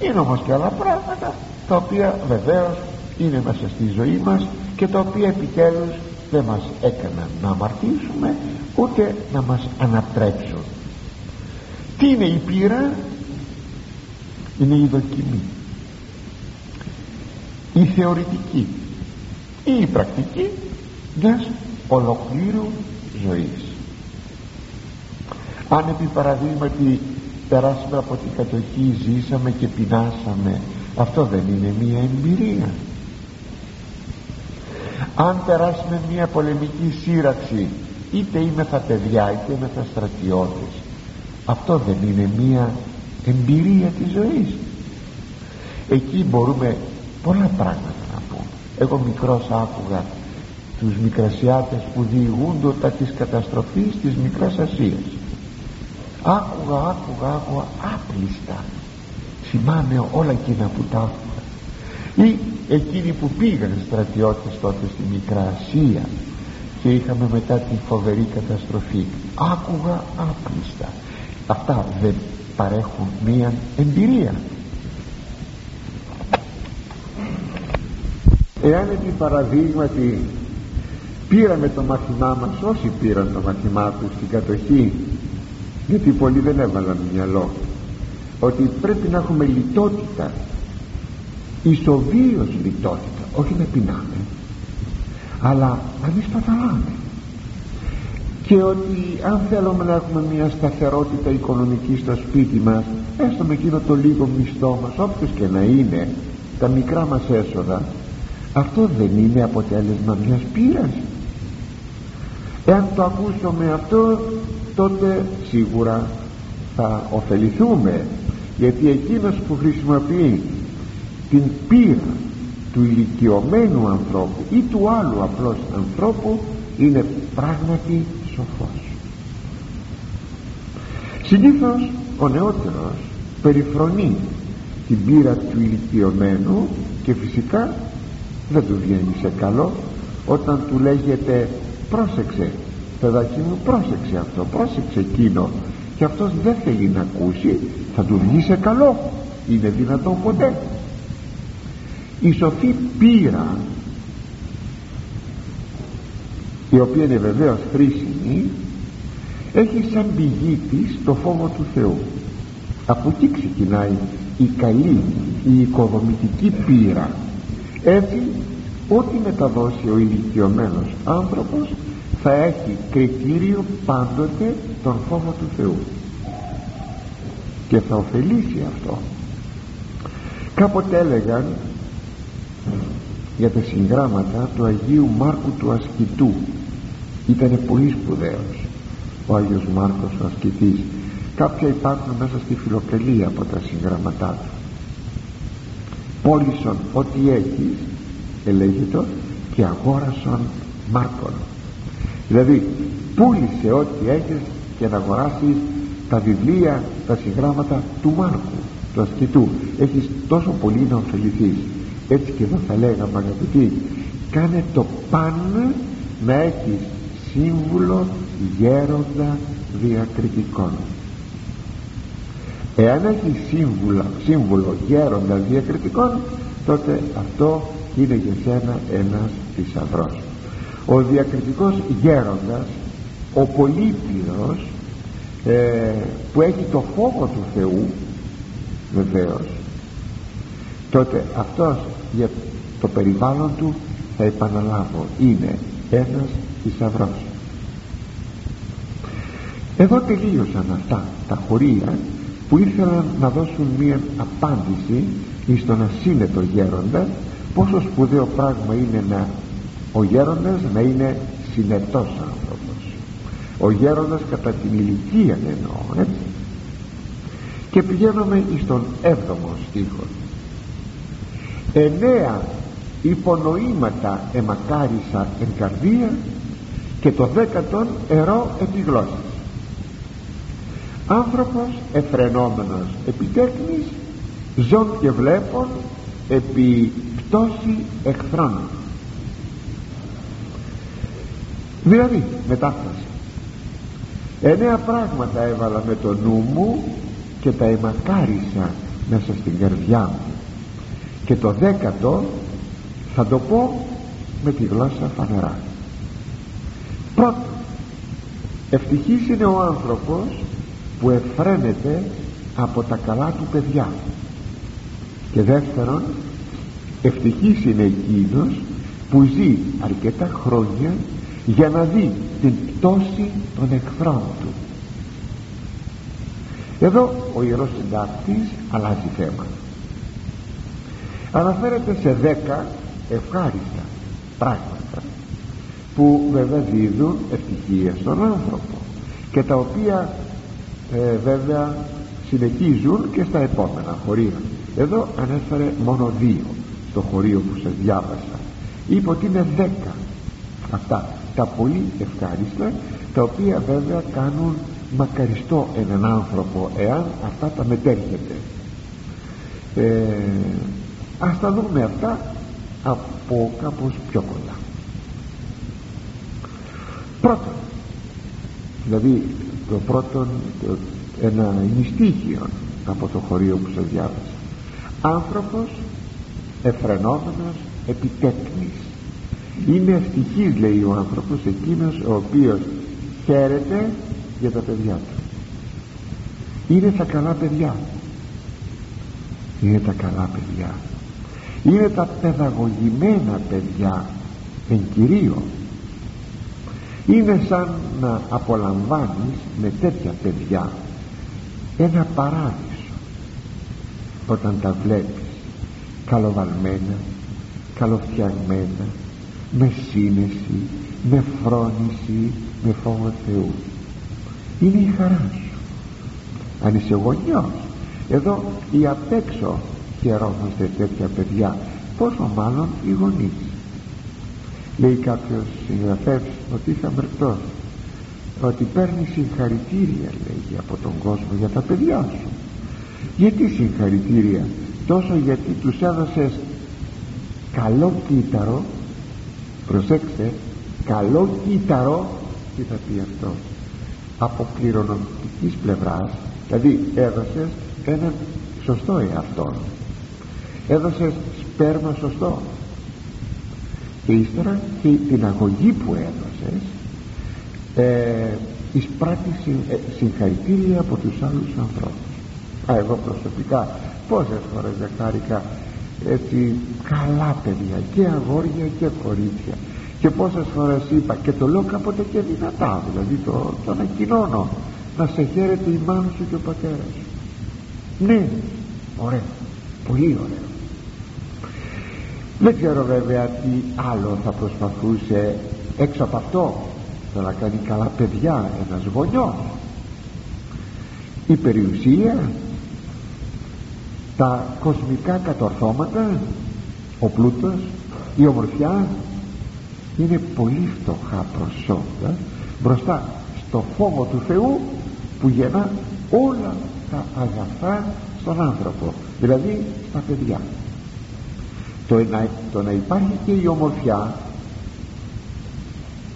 Speaker 1: Είναι όμως και άλλα πράγματα τα οποία βεβαίως είναι μέσα στη ζωή μας και τα οποία επιτέλους δεν μας έκαναν να αμαρτήσουμε ούτε να μας ανατρέψουν τι είναι η πείρα; Είναι η δοκιμή. Η θεωρητική. Ή η πρακτική μιας ολοκλήρου ζωής αν επί παραδείγματι περάσαμε από την κατοχή ζήσαμε και πεινάσαμε. Αυτό δεν είναι μια εμπειρία. Αν περάσουμε μια πολεμική σύραξη είτε είμαι θα παιδιά είτε είμαι θα στρατιώτες αυτό δεν είναι μια εμπειρία της ζωής. Εκεί μπορούμε πολλά πράγματα να πούμε. Εγώ μικρός άκουγα τους μικρασιάτες που διηγούνται τα της καταστροφής της Μικράς Ασίας άκουγα άκουγα άκουγα άπλιστα θυμάμαι όλα εκείνα που τα άκουγα. Ή εκείνοι που πήγαν στρατιώτες τότε στη Μικρά Ασία και είχαμε μετά τη φοβερή καταστροφή. Άκουγα άπλιστα αυτά δεν παρέχουν μία εμπειρία. Εάν επί παραδείγματι πήραμε το μαθημά μας όσοι πήραν το μαθημά τους στην κατοχή γιατί πολλοί δεν έβαλαν μυαλό ότι πρέπει να έχουμε λιτότητα. Ισοβίως λιτότητα. Όχι να πεινάμε αλλά να μην σπαταλάμε. Και ότι αν θέλουμε να έχουμε μια σταθερότητα οικονομική στο σπίτι μας έστω με εκείνο το λίγο μισθό μας όποιος και να είναι τα μικρά μας έσοδα αυτό δεν είναι αποτέλεσμα μιας πείρας. Εάν το ακούσουμε αυτό τότε σίγουρα θα ωφεληθούμε γιατί εκείνος που χρησιμοποιεί την πείρα του ηλικιωμένου ανθρώπου ή του άλλου απλώς ανθρώπου είναι πράγματι σοφός. Συνήθως ο νεότερος περιφρονεί την πείρα του ηλικιωμένου και φυσικά δεν του βγαίνει σε καλό όταν του λέγεται πρόσεξε παιδάκι μου πρόσεξε αυτό πρόσεξε εκείνο. Και αυτός δεν θέλει να ακούσει θα του βγει σε καλό. Είναι δυνατόν ποτέ. Η σοφή πείρα η οποία είναι βεβαίως χρήσιμη έχει σαν πηγή της το φόβο του Θεού. Από εκεί ξεκινάει η καλή η οικοδομητική πείρα. Έτσι ό,τι μεταδώσει ο ηλικιωμένος άνθρωπος θα έχει κριτήριο πάντοτε τον φόβο του Θεού. Και θα ωφελήσει αυτό. Κάποτε έλεγαν για τα συγγράμματα του Αγίου Μάρκου του Ασκητού. Ήταν πολύ σπουδαίος ο Άγιος Μάρκος ο Ασκητής. Κάποια υπάρχουν μέσα στη φιλοκαλία από τα συγγραμματά του. Πώλησον ό,τι έχεις ελέγχεται και αγόρασον Μάρκον δηλαδή πούλησε ό,τι έχεις και να αγοράσεις τα βιβλία, τα συγγράμματα του Μάρκου του ασκητού. Έχεις τόσο πολύ να ωφεληθείς. Έτσι και εδώ θα λέγαμε αγαπητοί κάνε το παν να έχεις σύμβουλο γέροντα διακριτικών. Εάν έχεις σύμβουλο, σύμβουλο γέροντα διακριτικών τότε αυτό είναι για σένα ένας θησαυρός ο διακριτικός γέροντας ο πολύπυρος ε, που έχει το φόβο του Θεού βεβαίως τότε αυτός για το περιβάλλον του θα επαναλάβω είναι ένας θησαυρός. Εδώ τελείωσαν αυτά τα χωρία που ήθελαν να δώσουν μία απάντηση στον ασύνετο γέροντα πόσο σπουδαίο πράγμα είναι να ο γέροντας να είναι συνετός άνθρωπος. Ο γέροντας κατά την ηλικία εννοώ έτσι. Και πηγαίνουμε στον έβδομο στίχο. Εννέα υπονοήματα εμακάρισα εν καρδία και το δέκατον ερώ επιγλώσσης άνθρωπος εφρενόμενος επί τέκνης ζών και βλέπων επί πτώση εχθρών δηλαδή μετάφραση. Εννέα πράγματα έβαλα με το νου μου και τα εμακάρισα μέσα στην καρδιά μου. Και το δέκατο θα το πω με τη γλώσσα φανερά. Πρώτον ευτυχής είναι ο άνθρωπος που εφραίνεται από τα καλά του παιδιά. Και δεύτερον ευτυχής είναι εκείνος που ζει αρκετά χρόνια για να δει την πτώση των εχθρών του. Εδώ ο Ιερός Συντάκτης αλλάζει θέμα. Αναφέρεται σε δέκα ευχάριστα πράγματα που βέβαια δίδουν ευτυχία στον άνθρωπο και τα οποία ε, βέβαια συνεχίζουν και στα επόμενα χωρία. Εδώ ανέφερε μόνο δύο στο χωρίο που σας διάβασα. Είπε ότι είναι δέκα αυτά τα πολύ ευχάριστα τα οποία βέβαια κάνουν μακαριστό έναν άνθρωπο εάν αυτά τα μετέρχεται ε, ας τα δούμε αυτά από κάπως πιο κοντά. Πρώτον δηλαδή το πρώτον το, ένα νηστίγιο από το χωρίο που σας διάβασα. Άνθρωπος εφρενόμενος επιτέκνης είναι ευτυχής λέει ο άνθρωπος εκείνος ο οποίος χαίρεται για τα παιδιά του. Είναι τα καλά παιδιά. Είναι τα καλά παιδιά. Είναι τα παιδαγωγημένα παιδιά εν κυρίω. Είναι σαν να απολαμβάνεις με τέτοια παιδιά ένα παράδεισο. Όταν τα βλέπεις καλοβαλμένα καλοφτιαγμένα με σύνεση με φρόνηση με φόβο Θεού. Είναι η χαρά σου. Αν είσαι γονιός εδώ οι απ' έξω χαιρόμαστε τέτοια παιδιά πόσο μάλλον οι γονείς. Λέει κάποιος συγγραφεύς ότι είχα μερτός ότι παίρνεις συγχαρητήρια λέει από τον κόσμο για τα παιδιά σου. Γιατί συγχαρητήρια τόσο γιατί τους έδωσες καλό κύτταρο προσέξτε καλό κύτταρο τι θα πει αυτό από κληρονομικής πλευράς δηλαδή έδωσες έναν σωστό εαυτό έδωσες σπέρμα σωστό. Και ύστερα και την αγωγή που έδωσες ε, εισπράττει ε, συγχαρητήρια από τους άλλους ανθρώπους. Α, εγώ προσωπικά πόσες φορές δεν χάρηκα έτσι καλά παιδιά και αγόρια και κορίτσια. Και πόσες φορές είπα και το λέω κάποτε και δυνατά δηλαδή το, το ανακοινώνω. Να σε χαίρεται η μάνα σου και ο πατέρας σου. Ναι ωραίο πολύ ωραίο. Δεν ξέρω βέβαια τι άλλο θα προσπαθούσε έξω από αυτό. Το να κάνει καλά παιδιά ένας γονιός. Η περιουσία τα κοσμικά κατορθώματα ο πλούτος η ομορφιά είναι πολύ φτωχά προσόντα μπροστά στο φόβο του Θεού που γεννά όλα τα αγαθά στον άνθρωπο δηλαδή στα παιδιά. Το να, το να υπάρχει και η ομορφιά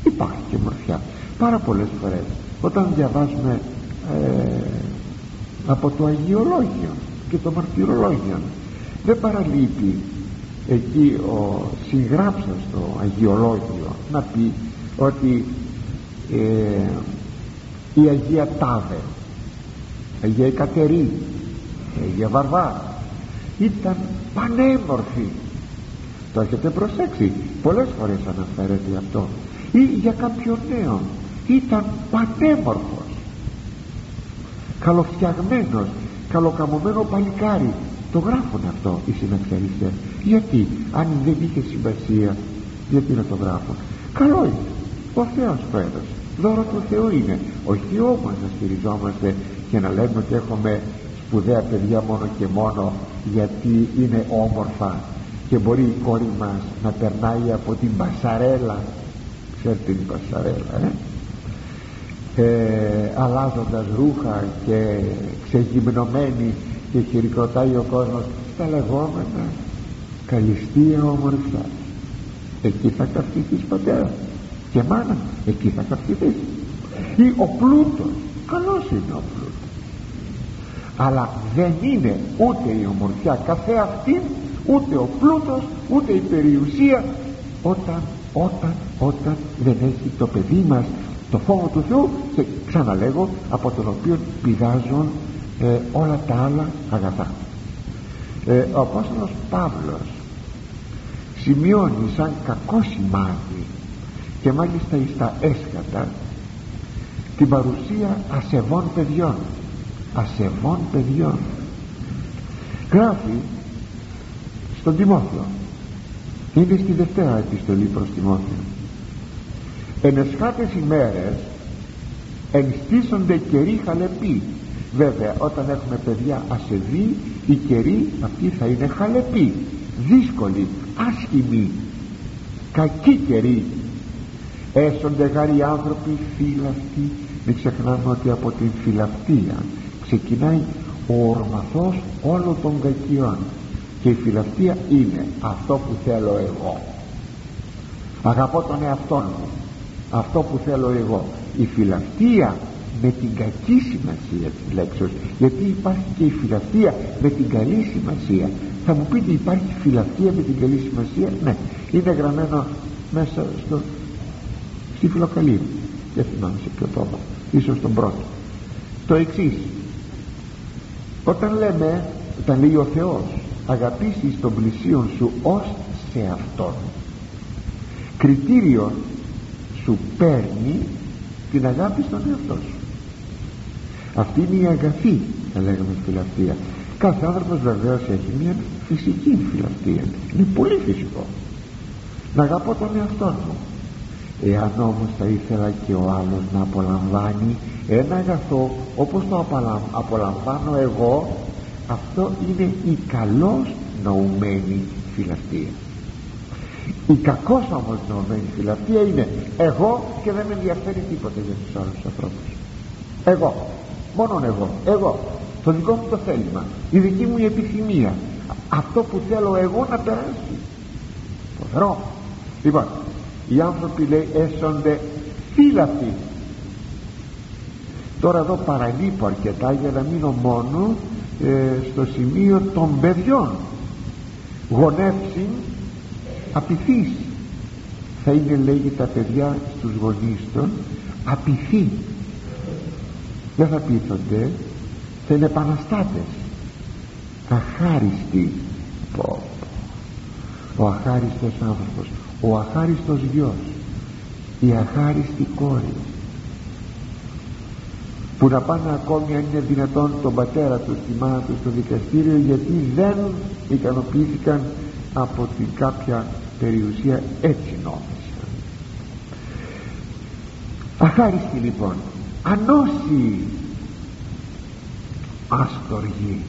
Speaker 1: υπάρχει και ομορφιά. Πάρα πολλές φορές όταν διαβάζουμε ε, από το Αγιολόγιο και το Μαρτυρολόγιο δεν παραλείπει εκεί ο συγγράψας το Αγιολόγιο να πει ότι ε, η Αγία Τάβε Αγία Εκατερή Αγία Βαρβά ήταν πανέμορφη. Το έχετε προσέξει. Πολλές φορές αναφέρεται αυτό. Ή για κάποιον νέο ήταν πανέμορφος. Καλοφτιαγμένος καλοκαμωμένο παλικάρι. Το γράφουν αυτό οι συναξαριστές γιατί αν δεν είχε σημασία γιατί να το γράφουν. Καλό είναι. Ο Θεός το έδωσε. Δώρο του Θεού είναι. Όχι όμως να στηριζόμαστε και να λέμε ότι έχουμε σπουδαία παιδιά μόνο και μόνο γιατί είναι όμορφα και μπορεί η κόρη μας να περνάει από την πασαρέλα ξέρετε την πασαρέλα ε; Ε, αλλάζοντας ρούχα και ξεγυμνωμένη και χειρικροτάει ο κόσμος τα λεγόμενα καλυστία ομορφιά εκεί θα καυθηθείς πατέρα και μάνα εκεί θα καυθηθείς ή ο πλούτος. Καλός είναι ο πλούτος. Αλλά δεν είναι ούτε η ομορφιά καθεαυτή ούτε ο πλούτος ούτε η περιουσία όταν όταν όταν δεν έχει το παιδί μας το φόβο του Θεού και ξαναλέγω από τον οποίο πηγάζουν ε, όλα τα άλλα αγαθά. Ε, ο Απόστολος Παύλος σημειώνει σαν κακό σημάδι και μάλιστα εις τα έσχατα την παρουσία ασεβών παιδιών. Ασεβών παιδιών. Γράφει στον Τιμόθεο. Είναι στη δευτέρα επιστολή προς Τιμόθεο εν εσχάτες ημέρες ενστήσονται καιροί χαλεποί. Βέβαια όταν έχουμε παιδιά ασεβή οι καιροί αυτοί θα είναι χαλεποί. Δύσκολοι άσχημοι κακοί καιροί. Έσονται γάροι άνθρωποι φύλαυτοι μην ξεχνάμε ότι από την φυλαυτία ξεκινάει ο ορμαθός όλων των κακιών. Και η φυλαυτία είναι αυτό που θέλω εγώ. Αγαπώ τον εαυτό μου αυτό που θέλω εγώ η φυλαυτία με την κακή σημασία της λέξεως γιατί υπάρχει και η φυλαυτία με την καλή σημασία. Θα μου πείτε υπάρχει φυλαυτία με την καλή σημασία; Ναι. Είναι γραμμένο μέσα στο, στη φιλοκαλία δεν θυμάμαι σε ποιο τόπο. Ίσως τον πρώτο. Το εξής. όταν λέμε όταν λέει ο Θεός αγαπήσεις τον πλησίον σου ως σε Αυτόν κριτήριο σου παίρνει την αγάπη στον εαυτό σου. Αυτή είναι η αγαθή θα λέγαμε φιλαυτία κάθε άνθρωπος βεβαίως έχει μια φυσική φιλαυτία είναι πολύ φυσικό. Να αγαπώ τον εαυτό μου. Εάν όμως θα ήθελα και ο άλλος να απολαμβάνει ένα αγαθό όπως το απολαμβάνω εγώ αυτό είναι η καλώς νοουμένη φιλαυτία η κακώς όμως νοουμένη φιλαυτία είναι εγώ και δεν με ενδιαφέρει τίποτα για τους άλλους ανθρώπους. Εγώ. Μόνον εγώ. Εγώ. Το δικό μου το θέλημα. Η δική μου η επιθυμία. Αυτό που θέλω εγώ να περάσει. Φοβερό λοιπόν οι άνθρωποι λέει έσονται φύλαθοι τώρα εδώ παραλείπω αρκετά για να μείνω μόνο ε, στο σημείο των παιδιών. Γονεύσει απειθείς. Θα είναι λέγει τα παιδιά στους γονείς των απειθοί δεν θα πείθονται θα είναι επαναστάτες. Αχάριστοι. Πω, ο αχάριστος άνθρωπος ο αχάριστος γιος η αχάριστη κόρη. Που να πάνε ακόμη αν είναι δυνατόν τον πατέρα τους τη μάνα τους στο δικαστήριο γιατί δεν ικανοποιήθηκαν από την κάποια περιουσία έτσι νόμισαν αχάριστη λοιπόν ανώσιοι άστοργοι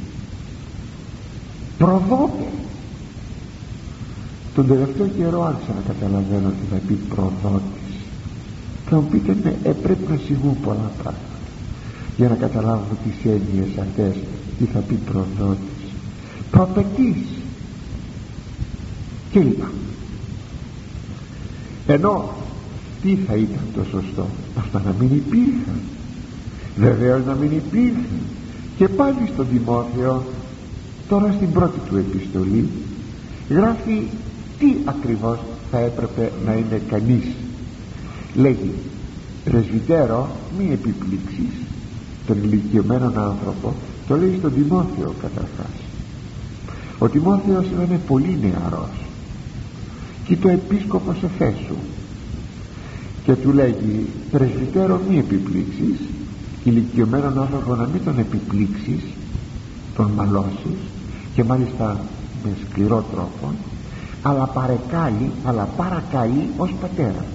Speaker 1: προδότε τον τελευταίο καιρό άρχισα να καταλαβαίνω ότι θα πει προδότης θα μου πείτε ναι ε, πρέπει να συμβούν πολλά πράγματα για να καταλάβω τις έννοιες αυτές τι θα πει προδότης προπετής. Και λοιπά ενώ τι θα ήταν το σωστό αυτά να μην υπήρχαν. Βεβαίως να μην υπήρχαν. Και πάλι στον Τιμόθεο τώρα στην πρώτη του επιστολή γράφει τι ακριβώς θα έπρεπε να είναι κανείς. Λέγει πρεσβυτέρο μη επιπλήξεις τον ηλικιωμένον άνθρωπο το λέει στον Τιμόθεο καταρχάς. Ο Τιμόθεος ήταν πολύ νεαρός. και το επίσκοπος Εφέσου και του λέγει πρεσβυτέρο μη επιπλήξεις. Ηλικιωμένον άνθρωπο να μην τον επιπλήξεις τον μαλώσεις και μάλιστα με σκληρό τρόπο αλλά παρεκάλει αλλά παρακαλεί ως πατέρα.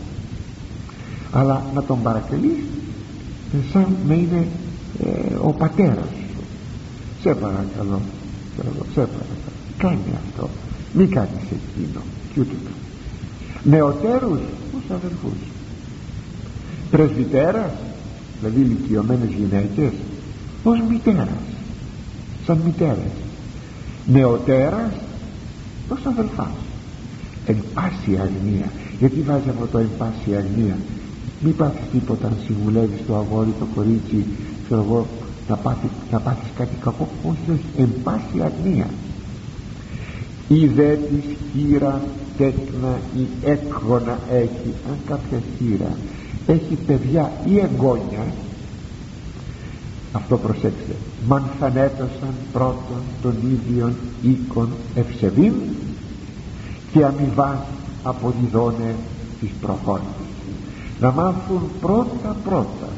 Speaker 1: Αλλά να τον παρακαλείς σαν να είναι ε, ο πατέρας σου. Σε παρακαλώ σε παρακαλώ κάνει αυτό. Μην κάνεις εκείνο και ούτε νεοτέρους ως αδελφούς πρεσβυτέρας δηλαδή ηλικιωμένες γυναίκες ως μητέρας σαν μητέρες. Νεοτέρας ως αδελφάς. Εν πάση αγνία. Γιατί βάζει αυτό το εν πάση αγνία. Μην πάθεις τίποτα αν συμβουλεύεις το αγόρι το κορίτσι ξέρω εγώ να, πάθεις, να πάθεις κάτι κακό. Όχι όχι. Εν πάση αγνία. Η δε της χείρα τέκνα ή έκγονα έχει αν κάποια χείρα έχει παιδιά ή εγγόνια αυτό προσέξτε μαν φανέτωσαν πρώτον των ίδιων οίκων ευσεβήν και αμοιβάς αποδιδώνε τις προχώρητες να μάθουν πρώτα πρώτα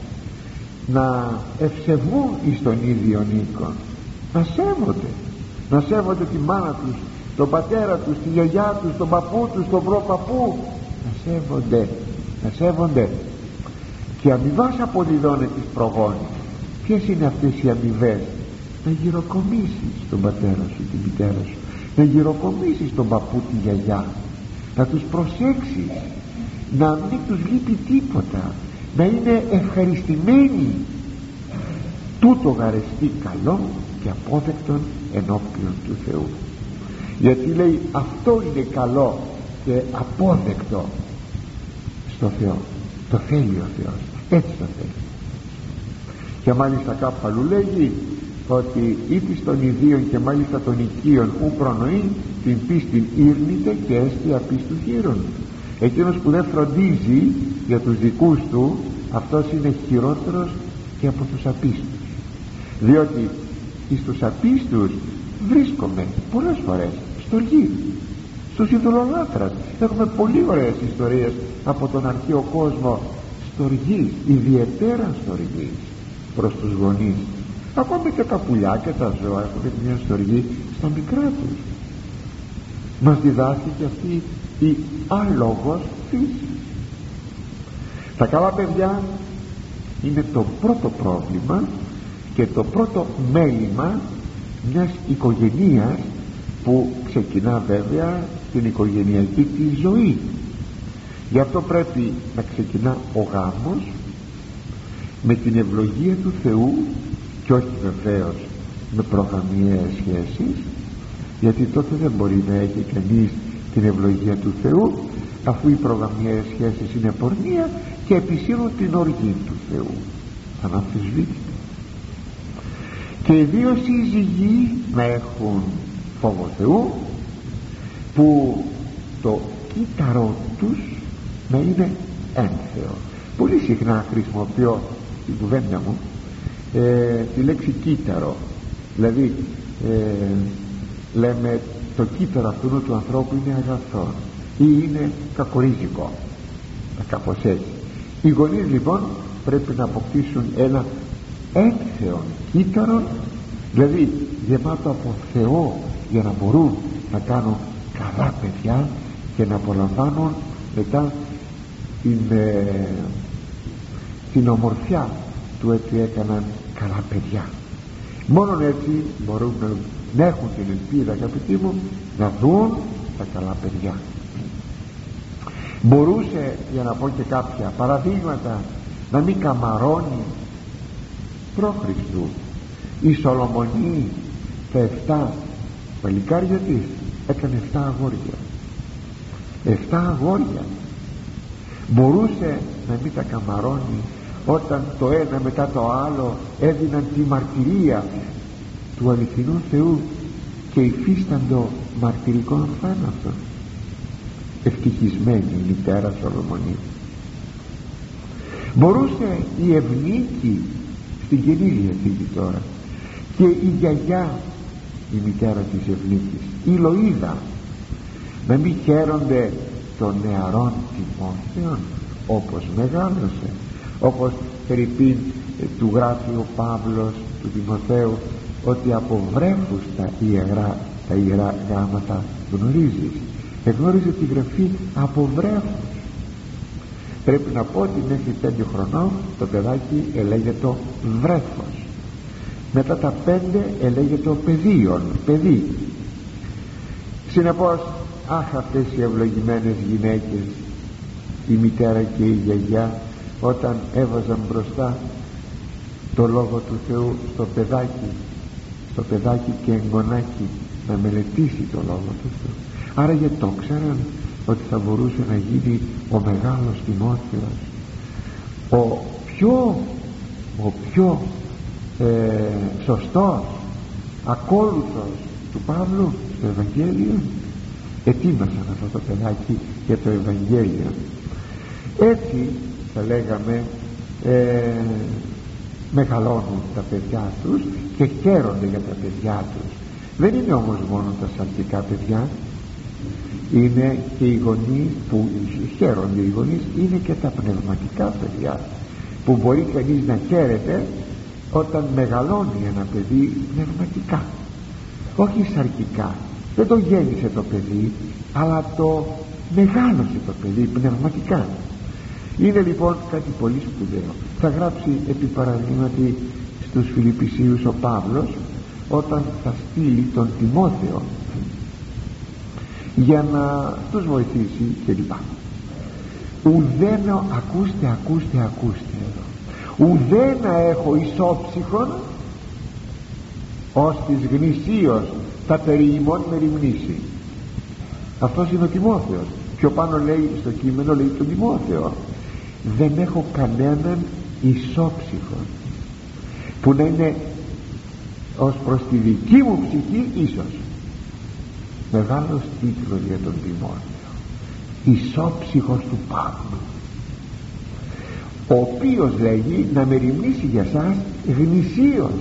Speaker 1: να ευσεβούν εις τον ίδιο οίκο να σέβονται να σέβονται τη μάνα τους τον πατέρα τους, τη γιαγιά τους, τον παππού τους, τον προπαππού. Να σέβονται να σέβονται. Και αμοιβάς αποδιδώνε τις προγόνες. Ποιες είναι αυτές οι αμοιβές; Να γυροκομίσεις τον πατέρα σου την μητέρα σου. Να γυροκομίσεις τον παππού τη γιαγιά. Να τους προσέξεις. Να μην τους λείπει τίποτα. Να είναι ευχαριστημένοι. Τούτο γαρεστεί καλό και απόδεκτον ενώπιον του Θεού γιατί λέει αυτό είναι καλό και απόδεκτο στο Θεό. Το θέλει ο Θεός. Έτσι το θέλει. Και μάλιστα κάπου αλλού λέγει ότι είτε των ιδίων και μάλιστα των οικείων ου προνοεί την πίστη ήρνηται και έστι απίστους χείρων εκείνος που δεν φροντίζει για τους δικούς του αυτός είναι χειρότερος και από τους απίστους. Διότι εις τους απίστους βρίσκομαι πολλές φορές στοργή στους ειδωλολάτρας έχουμε πολύ ωραίες ιστορίες από τον αρχαίο κόσμο στοργή ιδιαίτερα στοργή προς τους γονείς. Ακόμη και τα πουλιά και τα ζώα έχουν μια στοργή στα μικρά τους. Μας διδάσκει αυτή η άλογος φύσης. Τα καλά παιδιά είναι το πρώτο πρόβλημα και το πρώτο μέλημα μιας οικογενείας που ξεκινά βέβαια την οικογενειακή της ζωή. Γι' αυτό πρέπει να ξεκινά ο γάμος με την ευλογία του Θεού και όχι βεβαίως με προγραμμιαίες σχέσεις γιατί τότε δεν μπορεί να έχει κανείς την ευλογία του Θεού αφού οι προγραμμιαίες σχέσεις είναι πορνεία και επισύρουν την οργή του Θεού. Αναμφισβήτητα και οι δύο σύζυγοι να έχουν φόβο Θεού που το κύτταρό τους να είναι ένθεο πολύ συχνά χρησιμοποιώ την κουβέντα μου ε, τη λέξη κύτταρο. Δηλαδή ε, λέμε το κύτταρο αυτού του ανθρώπου είναι αγαθό ή είναι κακορίζικο. Κάπως έτσι. Οι γονείς λοιπόν πρέπει να αποκτήσουν ένα ένθεο κύτταρο δηλαδή γεμάτο από Θεό για να μπορούν να κάνουν καλά παιδιά και να απολαμβάνουν μετά την, ε, την ομορφιά του έτσι έκαναν καλά παιδιά. Μόνον έτσι μπορούν να, έχουν την ελπίδα αγαπητοί μου να δουν τα καλά παιδιά. Μπορούσε για να πω και κάποια παραδείγματα να μην καμαρώνει προ Χριστού η Σολομονή τα 7 παλικάρια της έκανε 7 αγόρια. 7 αγόρια. Μπορούσε να μην τα καμαρώνει όταν το ένα μετά το άλλο έδιναν τη μαρτυρία του αληθινού Θεού και υφίσταντο μαρτυρικών θάνατων ευτυχισμένη η μητέρα Σολομονή. Μπορούσε η Ευνίκη στην Καινή Διαθήκη τώρα. Και η γιαγιά η μητέρα της Ευνίκης η Λοΐδα να μην χαίρονται των νεαρών Τιμόθεων όπως μεγάλωσε όπως Φερρυπίν ε, του γράφει ο Παύλος του Τιμοθέου ότι από βρέφους τα ιερά, τα ιερά γράμματα γνωρίζεις. Εγνώριζε τη γραφή από βρέφους πρέπει να πω ότι μέχρι πέντε χρονών το παιδάκι το βρέφος. Μετά τα πέντε το παιδίον παιδί. Συνεπώς αχ αυτές οι ευλογημένες γυναίκες η μητέρα και η γιαγιά όταν έβαζαν μπροστά το Λόγο του Θεού στο παιδάκι στο παιδάκι και εγγονάκι να μελετήσει το Λόγο του Θεού. Άρα γιατί το ξέραν; Ότι θα μπορούσε να γίνει ο μεγάλος Τιμόθεος ο πιο ο πιο ε, σωστός ακόλουθος του Παύλου στο Ευαγγέλιο. Ετοίμασαν αυτό το παιδάκι για το Ευαγγέλιο. Έτσι θα λέγαμε ε, μεγαλώνουν τα παιδιά τους και χαίρονται για τα παιδιά τους. Δεν είναι όμως μόνο τα σαλτικά παιδιά είναι και οι γονείς που χαίρονται οι γονείς είναι και τα πνευματικά παιδιά που μπορεί κανείς να χαίρεται όταν μεγαλώνει ένα παιδί πνευματικά. Όχι σαρκικά. Δεν το γέννησε το παιδί αλλά το μεγάλωσε το παιδί πνευματικά. Είναι λοιπόν κάτι πολύ σπουδαίο. Θα γράψει επί παραδείγματι στους Φιλιππισίους ο Παύλος όταν θα στείλει τον Τιμόθεο για να τους βοηθήσει κλπ. Ουδένα ακούστε ακούστε ακούστε ουδένα έχω ισόψυχον ως της γνησίως τα περί ημών μεριμνήσει αυτός είναι ο Τιμόθεος. Πιο πάνω λέει στο κείμενο λέει τον Τιμόθεο δεν έχω κανέναν ισόψυχο που να είναι ως προς τη δική μου ψυχή ίσως μεγάλος τίτλος για τον Τιμόθεο. Ισόψυχος του Παύλου. Ο οποίος λέγει να μεριμνήσει για σας γνησίως.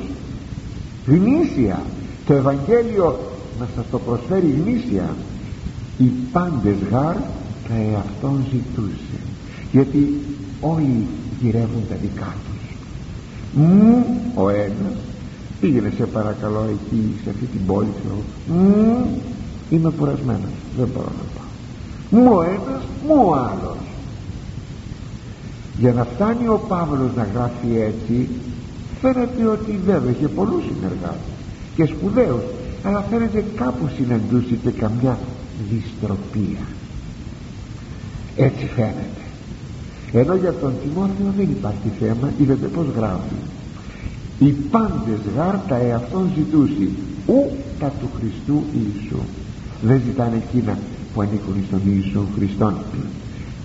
Speaker 1: Γνήσια. Το Ευαγγέλιο να σας το προσφέρει γνήσια. Οι πάντες γάρ τα εαυτόν ζητούσε γιατί όλοι γυρεύουν τα δικά τους. Μου ο ένας πήγαινε σε παρακαλώ εκεί σε αυτή την πόλη μου είμαι κουρασμένος δεν μπορώ να πάω. Μου ο ένας μου ο άλλος. Για να φτάνει ο Παύλος να γράφει έτσι φαίνεται ότι βέβαια είχε πολλούς συνεργάτες και σπουδαίους αλλά φαίνεται κάπου συναντούσε και καμιά δυστροπία. Έτσι φαίνεται. Ενώ για τον Τιμόθεο δεν υπάρχει θέμα είδατε πως γράφει. Οι πάντες γάρτα εαυτόν ζητούσι ου τα του Χριστού Ιησού δεν ζητάνε εκείνα που ανήκουν στον Ιησού Χριστόν.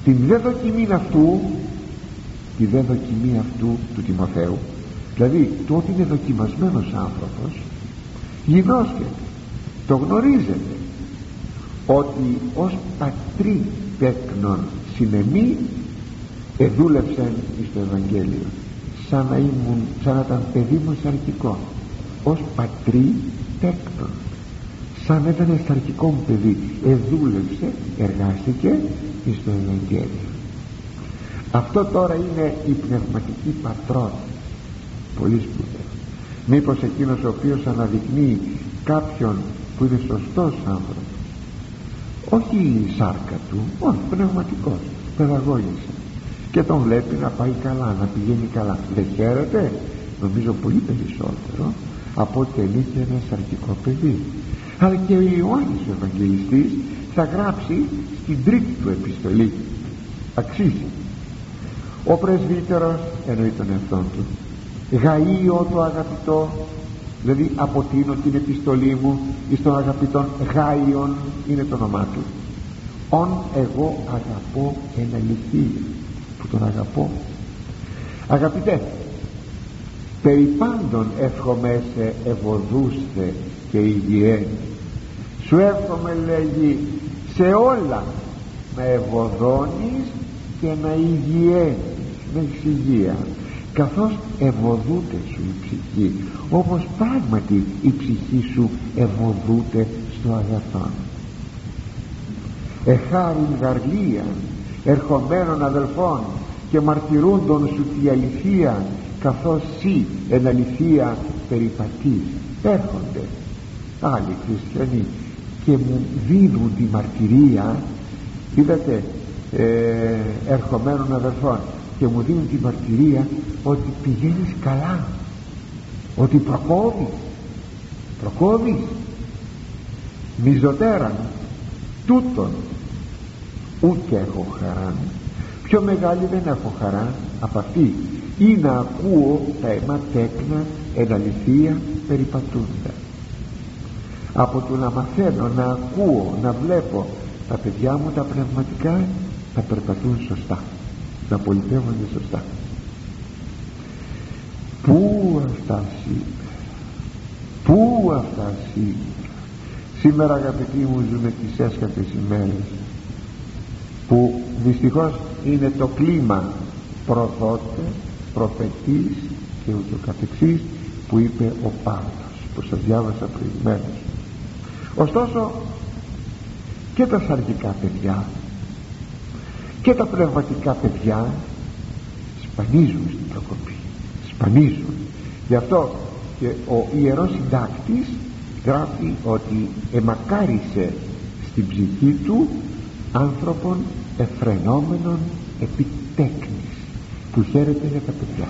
Speaker 1: Την δε δοκιμή αυτού τη δε δοκιμή αυτού του Τιμοθέου δηλαδή το ότι είναι δοκιμασμένος άνθρωπος γινώσκεται το γνωρίζετε ότι ως πατρί τέκνον συνεμή εδούλεψαν στο Ευαγγέλιο σαν να, ήμουν, σαν να ήταν παιδί μου σαρκικό ως πατρί τέκνον σαν να ήταν σαρκικό μου παιδί. Εδούλεψε, εργάστηκε στο Ευαγγέλιο. Αυτό τώρα είναι η πνευματική πατρότητα πολύ σπουδαίο. Μήπως εκείνος ο οποίος αναδεικνύει κάποιον που είναι σωστός άνθρωπος. Όχι η σάρκα του όχι πνευματικός παιδαγώγησε και τον βλέπει να πάει καλά να πηγαίνει καλά. Δεν χαίρεται νομίζω πολύ περισσότερο από ότι ελήφθη ένας σαρκικό παιδί αλλά και ο Ιωάννης ο Ευαγγελιστής θα γράψει στην τρίτη του επιστολή. Αξίζει. Ο πρεσβύτερος εννοεί τον εαυτόν του γαΐω το αγαπητό δηλαδή αποτείνω την επιστολή μου εις τον αγαπητόν γάιον είναι το όνομά του. Ον εγώ αγαπώ εν αληθή που τον αγαπώ. Αγαπητέ περί πάντων εύχομαι σε ευωδούστε και υγιέ. Σου εύχομαι λέγει σε όλα να ευωδώνεις και να υγιένεις να έχεις υγεία καθώς ευωδούται σου η ψυχή όπως πράγματι η ψυχή σου ευωδούται στο αγαθόν εχάριν γαρλία ερχομένων αδελφών και μαρτυρούντων σου τη αληθεία καθώς σύ εν αληθεία περιπατείς έρχονται άλλοι χριστιανοί και μου δίνουν τη μαρτυρία είδατε ε, ερχομένων αδελφών και μου δίνουν τη μαρτυρία ότι πηγαίνεις καλά ότι προκόβεις προκόβεις. Μιζωτέραν τούτον ούτε έχω χαρά πιο μεγάλη δεν έχω χαρά από αυτή ή να ακούω τα αίμα τέκνα εν αληθεία περιπατούντα από το να μαθαίνω να ακούω να βλέπω τα παιδιά μου τα πνευματικά να περπατούν σωστά να πολιτεύονται σωστά. Πού αυτά σήμερα πού αυτά σήμερα σήμερα αγαπητοί μου ζούμε τις έσκατες ημέρες που δυστυχώς είναι το κλίμα προδότε, προφετής και ούτω καθεξής που είπε ο Παύλος που σας διάβασα προηγουμένως ωστόσο και τα σαρκικά παιδιά και τα πνευματικά παιδιά σπανίζουν στην προκοπή σπανίζουν. Γι' αυτό και ο ιερός συντάκτης γράφει ότι εμακάρισε στην ψυχή του άνθρωπον εφρενόμενων επιτέκνης που χαίρεται για τα παιδιά.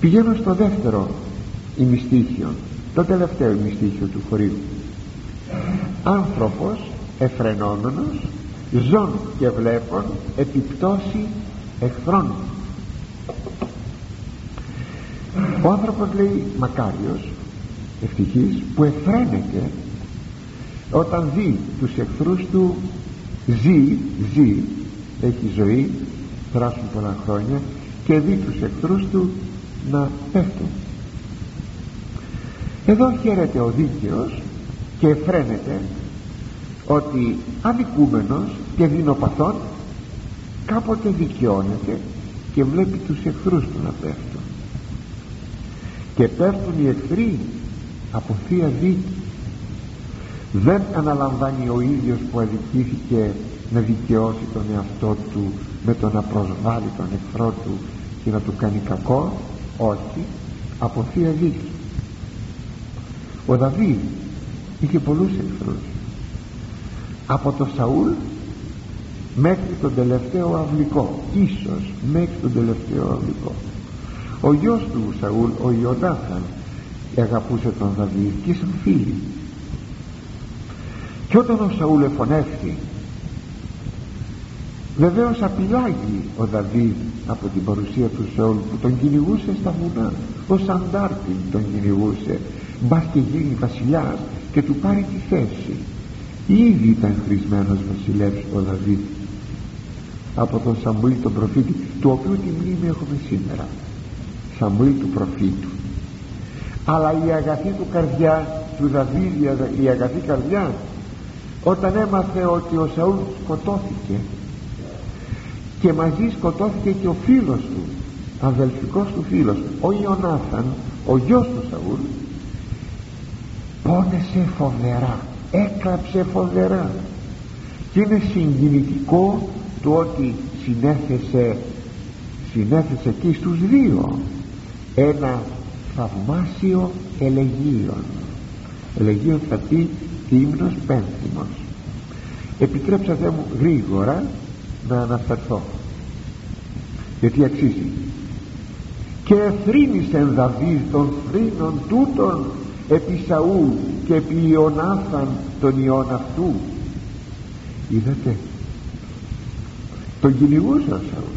Speaker 1: Πηγαίνω στο δεύτερο ημιστήχιο το τελευταίο ημιστήχιο του χωρίου άνθρωπος εφρενόμενος ζών και βλέπων επιπτώσει εχθρών. Ο άνθρωπος λέει μακάριος ευτυχής που εφραίνεται όταν δει τους εχθρούς του ζει, ζει έχει ζωή περάσουν πολλά χρόνια και δει τους εχθρούς του να πέφτουν εδώ χαίρεται ο δίκαιος και φρένεται ότι αδικούμενος και δεινοπαθών κάποτε δικαιώνεται και βλέπει τους εχθρούς του να πέφτουν. Και πέφτουν οι εχθροί από θεία δίκη. Δεν αναλαμβάνει ο ίδιος που αδικήθηκε να δικαιώσει τον εαυτό του με το να προσβάλλει τον εχθρό του και να του κάνει κακό. Όχι. Από θεία δίκη ο Δαβίδ είχε πολλούς εχθρούς. Από το Σαούλ μέχρι τον τελευταίο αυλικό ίσως μέχρι τον τελευταίο αυλικό. Ο γιος του Σαούλ ο Ιωνάθαν αγαπούσε τον Δαβίδ και ήσαν φίλοι και όταν ο Σαούλ εφωνεύθη βεβαίως απειλάγει ο Δαβίδ από την παρουσία του Σαούλ που τον κυνηγούσε στα βουνά. Ως αντάρτη τον κυνηγούσε μπας και γίνει βασιλιάς και του πάρει τη θέση. Ήδη ήταν χρησμένος βασιλεύς ο Δαβίδ από τον Σαμουήλ τον προφήτη του οποίου τη μνήμη έχουμε σήμερα. Σαμουήλ του προφήτου. Αλλά η αγαθή του καρδιά του Δαβίδ η αγαθή καρδιά όταν έμαθε ότι ο Σαούλ σκοτώθηκε και μαζί σκοτώθηκε και ο φίλος του αδελφικός του φίλος ο Ιωνάθαν ο γιος του Σαούλ πόνεσε φοβερά. Έκλαψε φοβερά. Και είναι συγκινητικό το ότι συνέθεσε συνέθεσε και στους δύο ένα θαυμάσιο ελεγίον ελεγίον θα πει ύμνος πένθυμος. Επιτρέψατε μου γρήγορα να αναφερθώ. Γιατί αξίζει. Και εθρύνησεν Δαβίδ των θρήνων τούτων επί Σαούλ και επί Ιωνάθαν τον Ιών αυτού. Είδατε τον κυνηγούσε ο Σαούλ.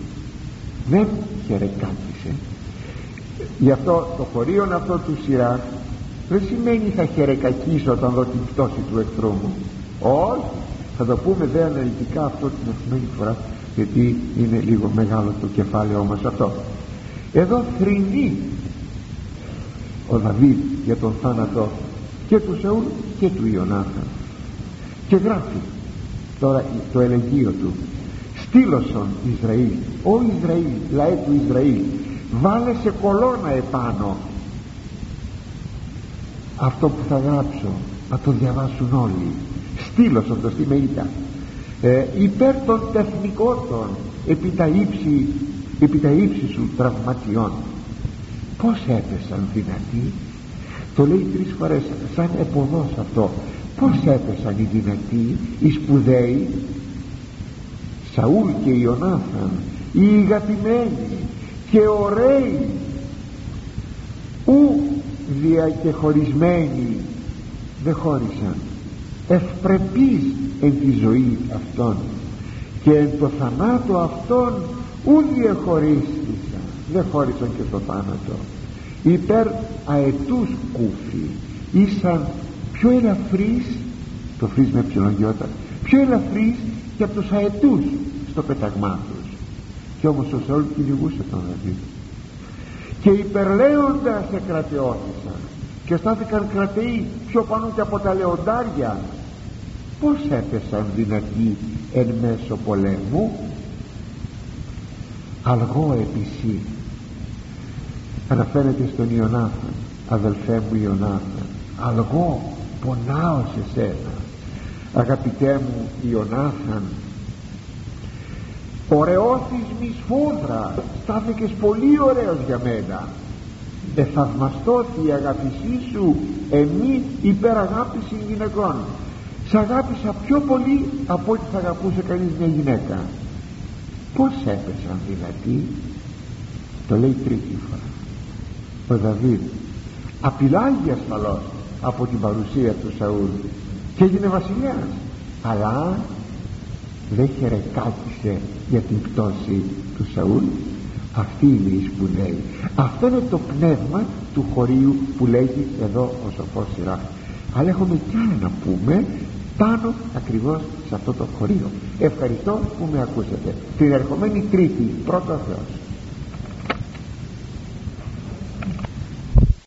Speaker 1: Δεν χαιρεκάτησε γι' αυτό το χωρίον αυτό του σειρά δεν σημαίνει θα χαιρεκακίσω όταν δω την πτώση του εχθρού μου όχι θα το πούμε δε αναλυτικά αυτό την επόμενη φορά γιατί είναι λίγο μεγάλο το κεφάλαιο μας αυτό. Εδώ θρυνεί ο Δαβίδ για τον θάνατο και του Σεούλ και του Ιωνάθα. Και γράφει τώρα το ελεγγύο του. Στήλωσον Ισραήλ ο Ισραήλ λαέ του Ισραήλ βάλε σε κολόνα επάνω αυτό που θα γράψω να το διαβάσουν όλοι. Στήλωσον το στη μεΐτα ε, υπέρ των τεχνικότων επί τα ύψη, επί τα ύψη σου τραυματιών πως έπεσαν δυνατοί το λέει τρεις φορές σαν εποδός αυτό. Πως έπεσαν οι δυνατοί οι σπουδαίοι Σαούλ και Ιωνάθαν οι αγαπημένοι και ωραίοι ου δια και χωρισμένοι δεν χώρισαν. Ευπρεπείς εν τη ζωή αυτών και εν το θανάτο αυτών ου διαχωρίστησαν δεν χώρισαν και το θάνατο υπέρ αετούς κούφι. Ήσαν πιο ελαφρύς το φρύς με ψιλογιώτα πιο ελαφρύς και από τους αετούς στο πεταγμά τους. Και όμως ο Σαούλ κυνηγούσε τον Δαβίδ. Και υπερλέοντας εκρατεώθησαν και στάθηκαν κρατεοί πιο πάνω και από τα λεοντάρια. Πως έπεσαν δυνατοί εν μέσω πολέμου; Αλγό επισή αναφέρεται στον Ιωνάθαν αδελφέ μου Ιωνάθαν αλγό πονάω σε σένα. Αγαπητέ μου Ιωνάθαν ωραιώθης μης σφούδρα στάθηκες πολύ ωραίος για μένα. Εθαυμαστώθη η αγάπησή σου εμή υπεραγάπηση γυναικών. Σε αγάπησα πιο πολύ από ό,τι θα αγαπούσε κανείς μια γυναίκα. Πως έπεσαν δηλαδή; Το λέει τρίτη φορά ο Δαβίδ απειλάγει ασφαλώς από την παρουσία του Σαούλ και έγινε βασιλιάς. Αλλά δεν χαιρεκάτησε για την πτώση του Σαούλ. Αυτή είναι η σπουδαίη αυτό είναι το πνεύμα του χωρίου που λέγει εδώ ο σοφός σειρά αλλά έχουμε κι άλλα να πούμε πάνω ακριβώς σε αυτό το χωρίο. Ευχαριστώ που με ακούσατε. Την ερχομένη τρίτη πρώτο Θεός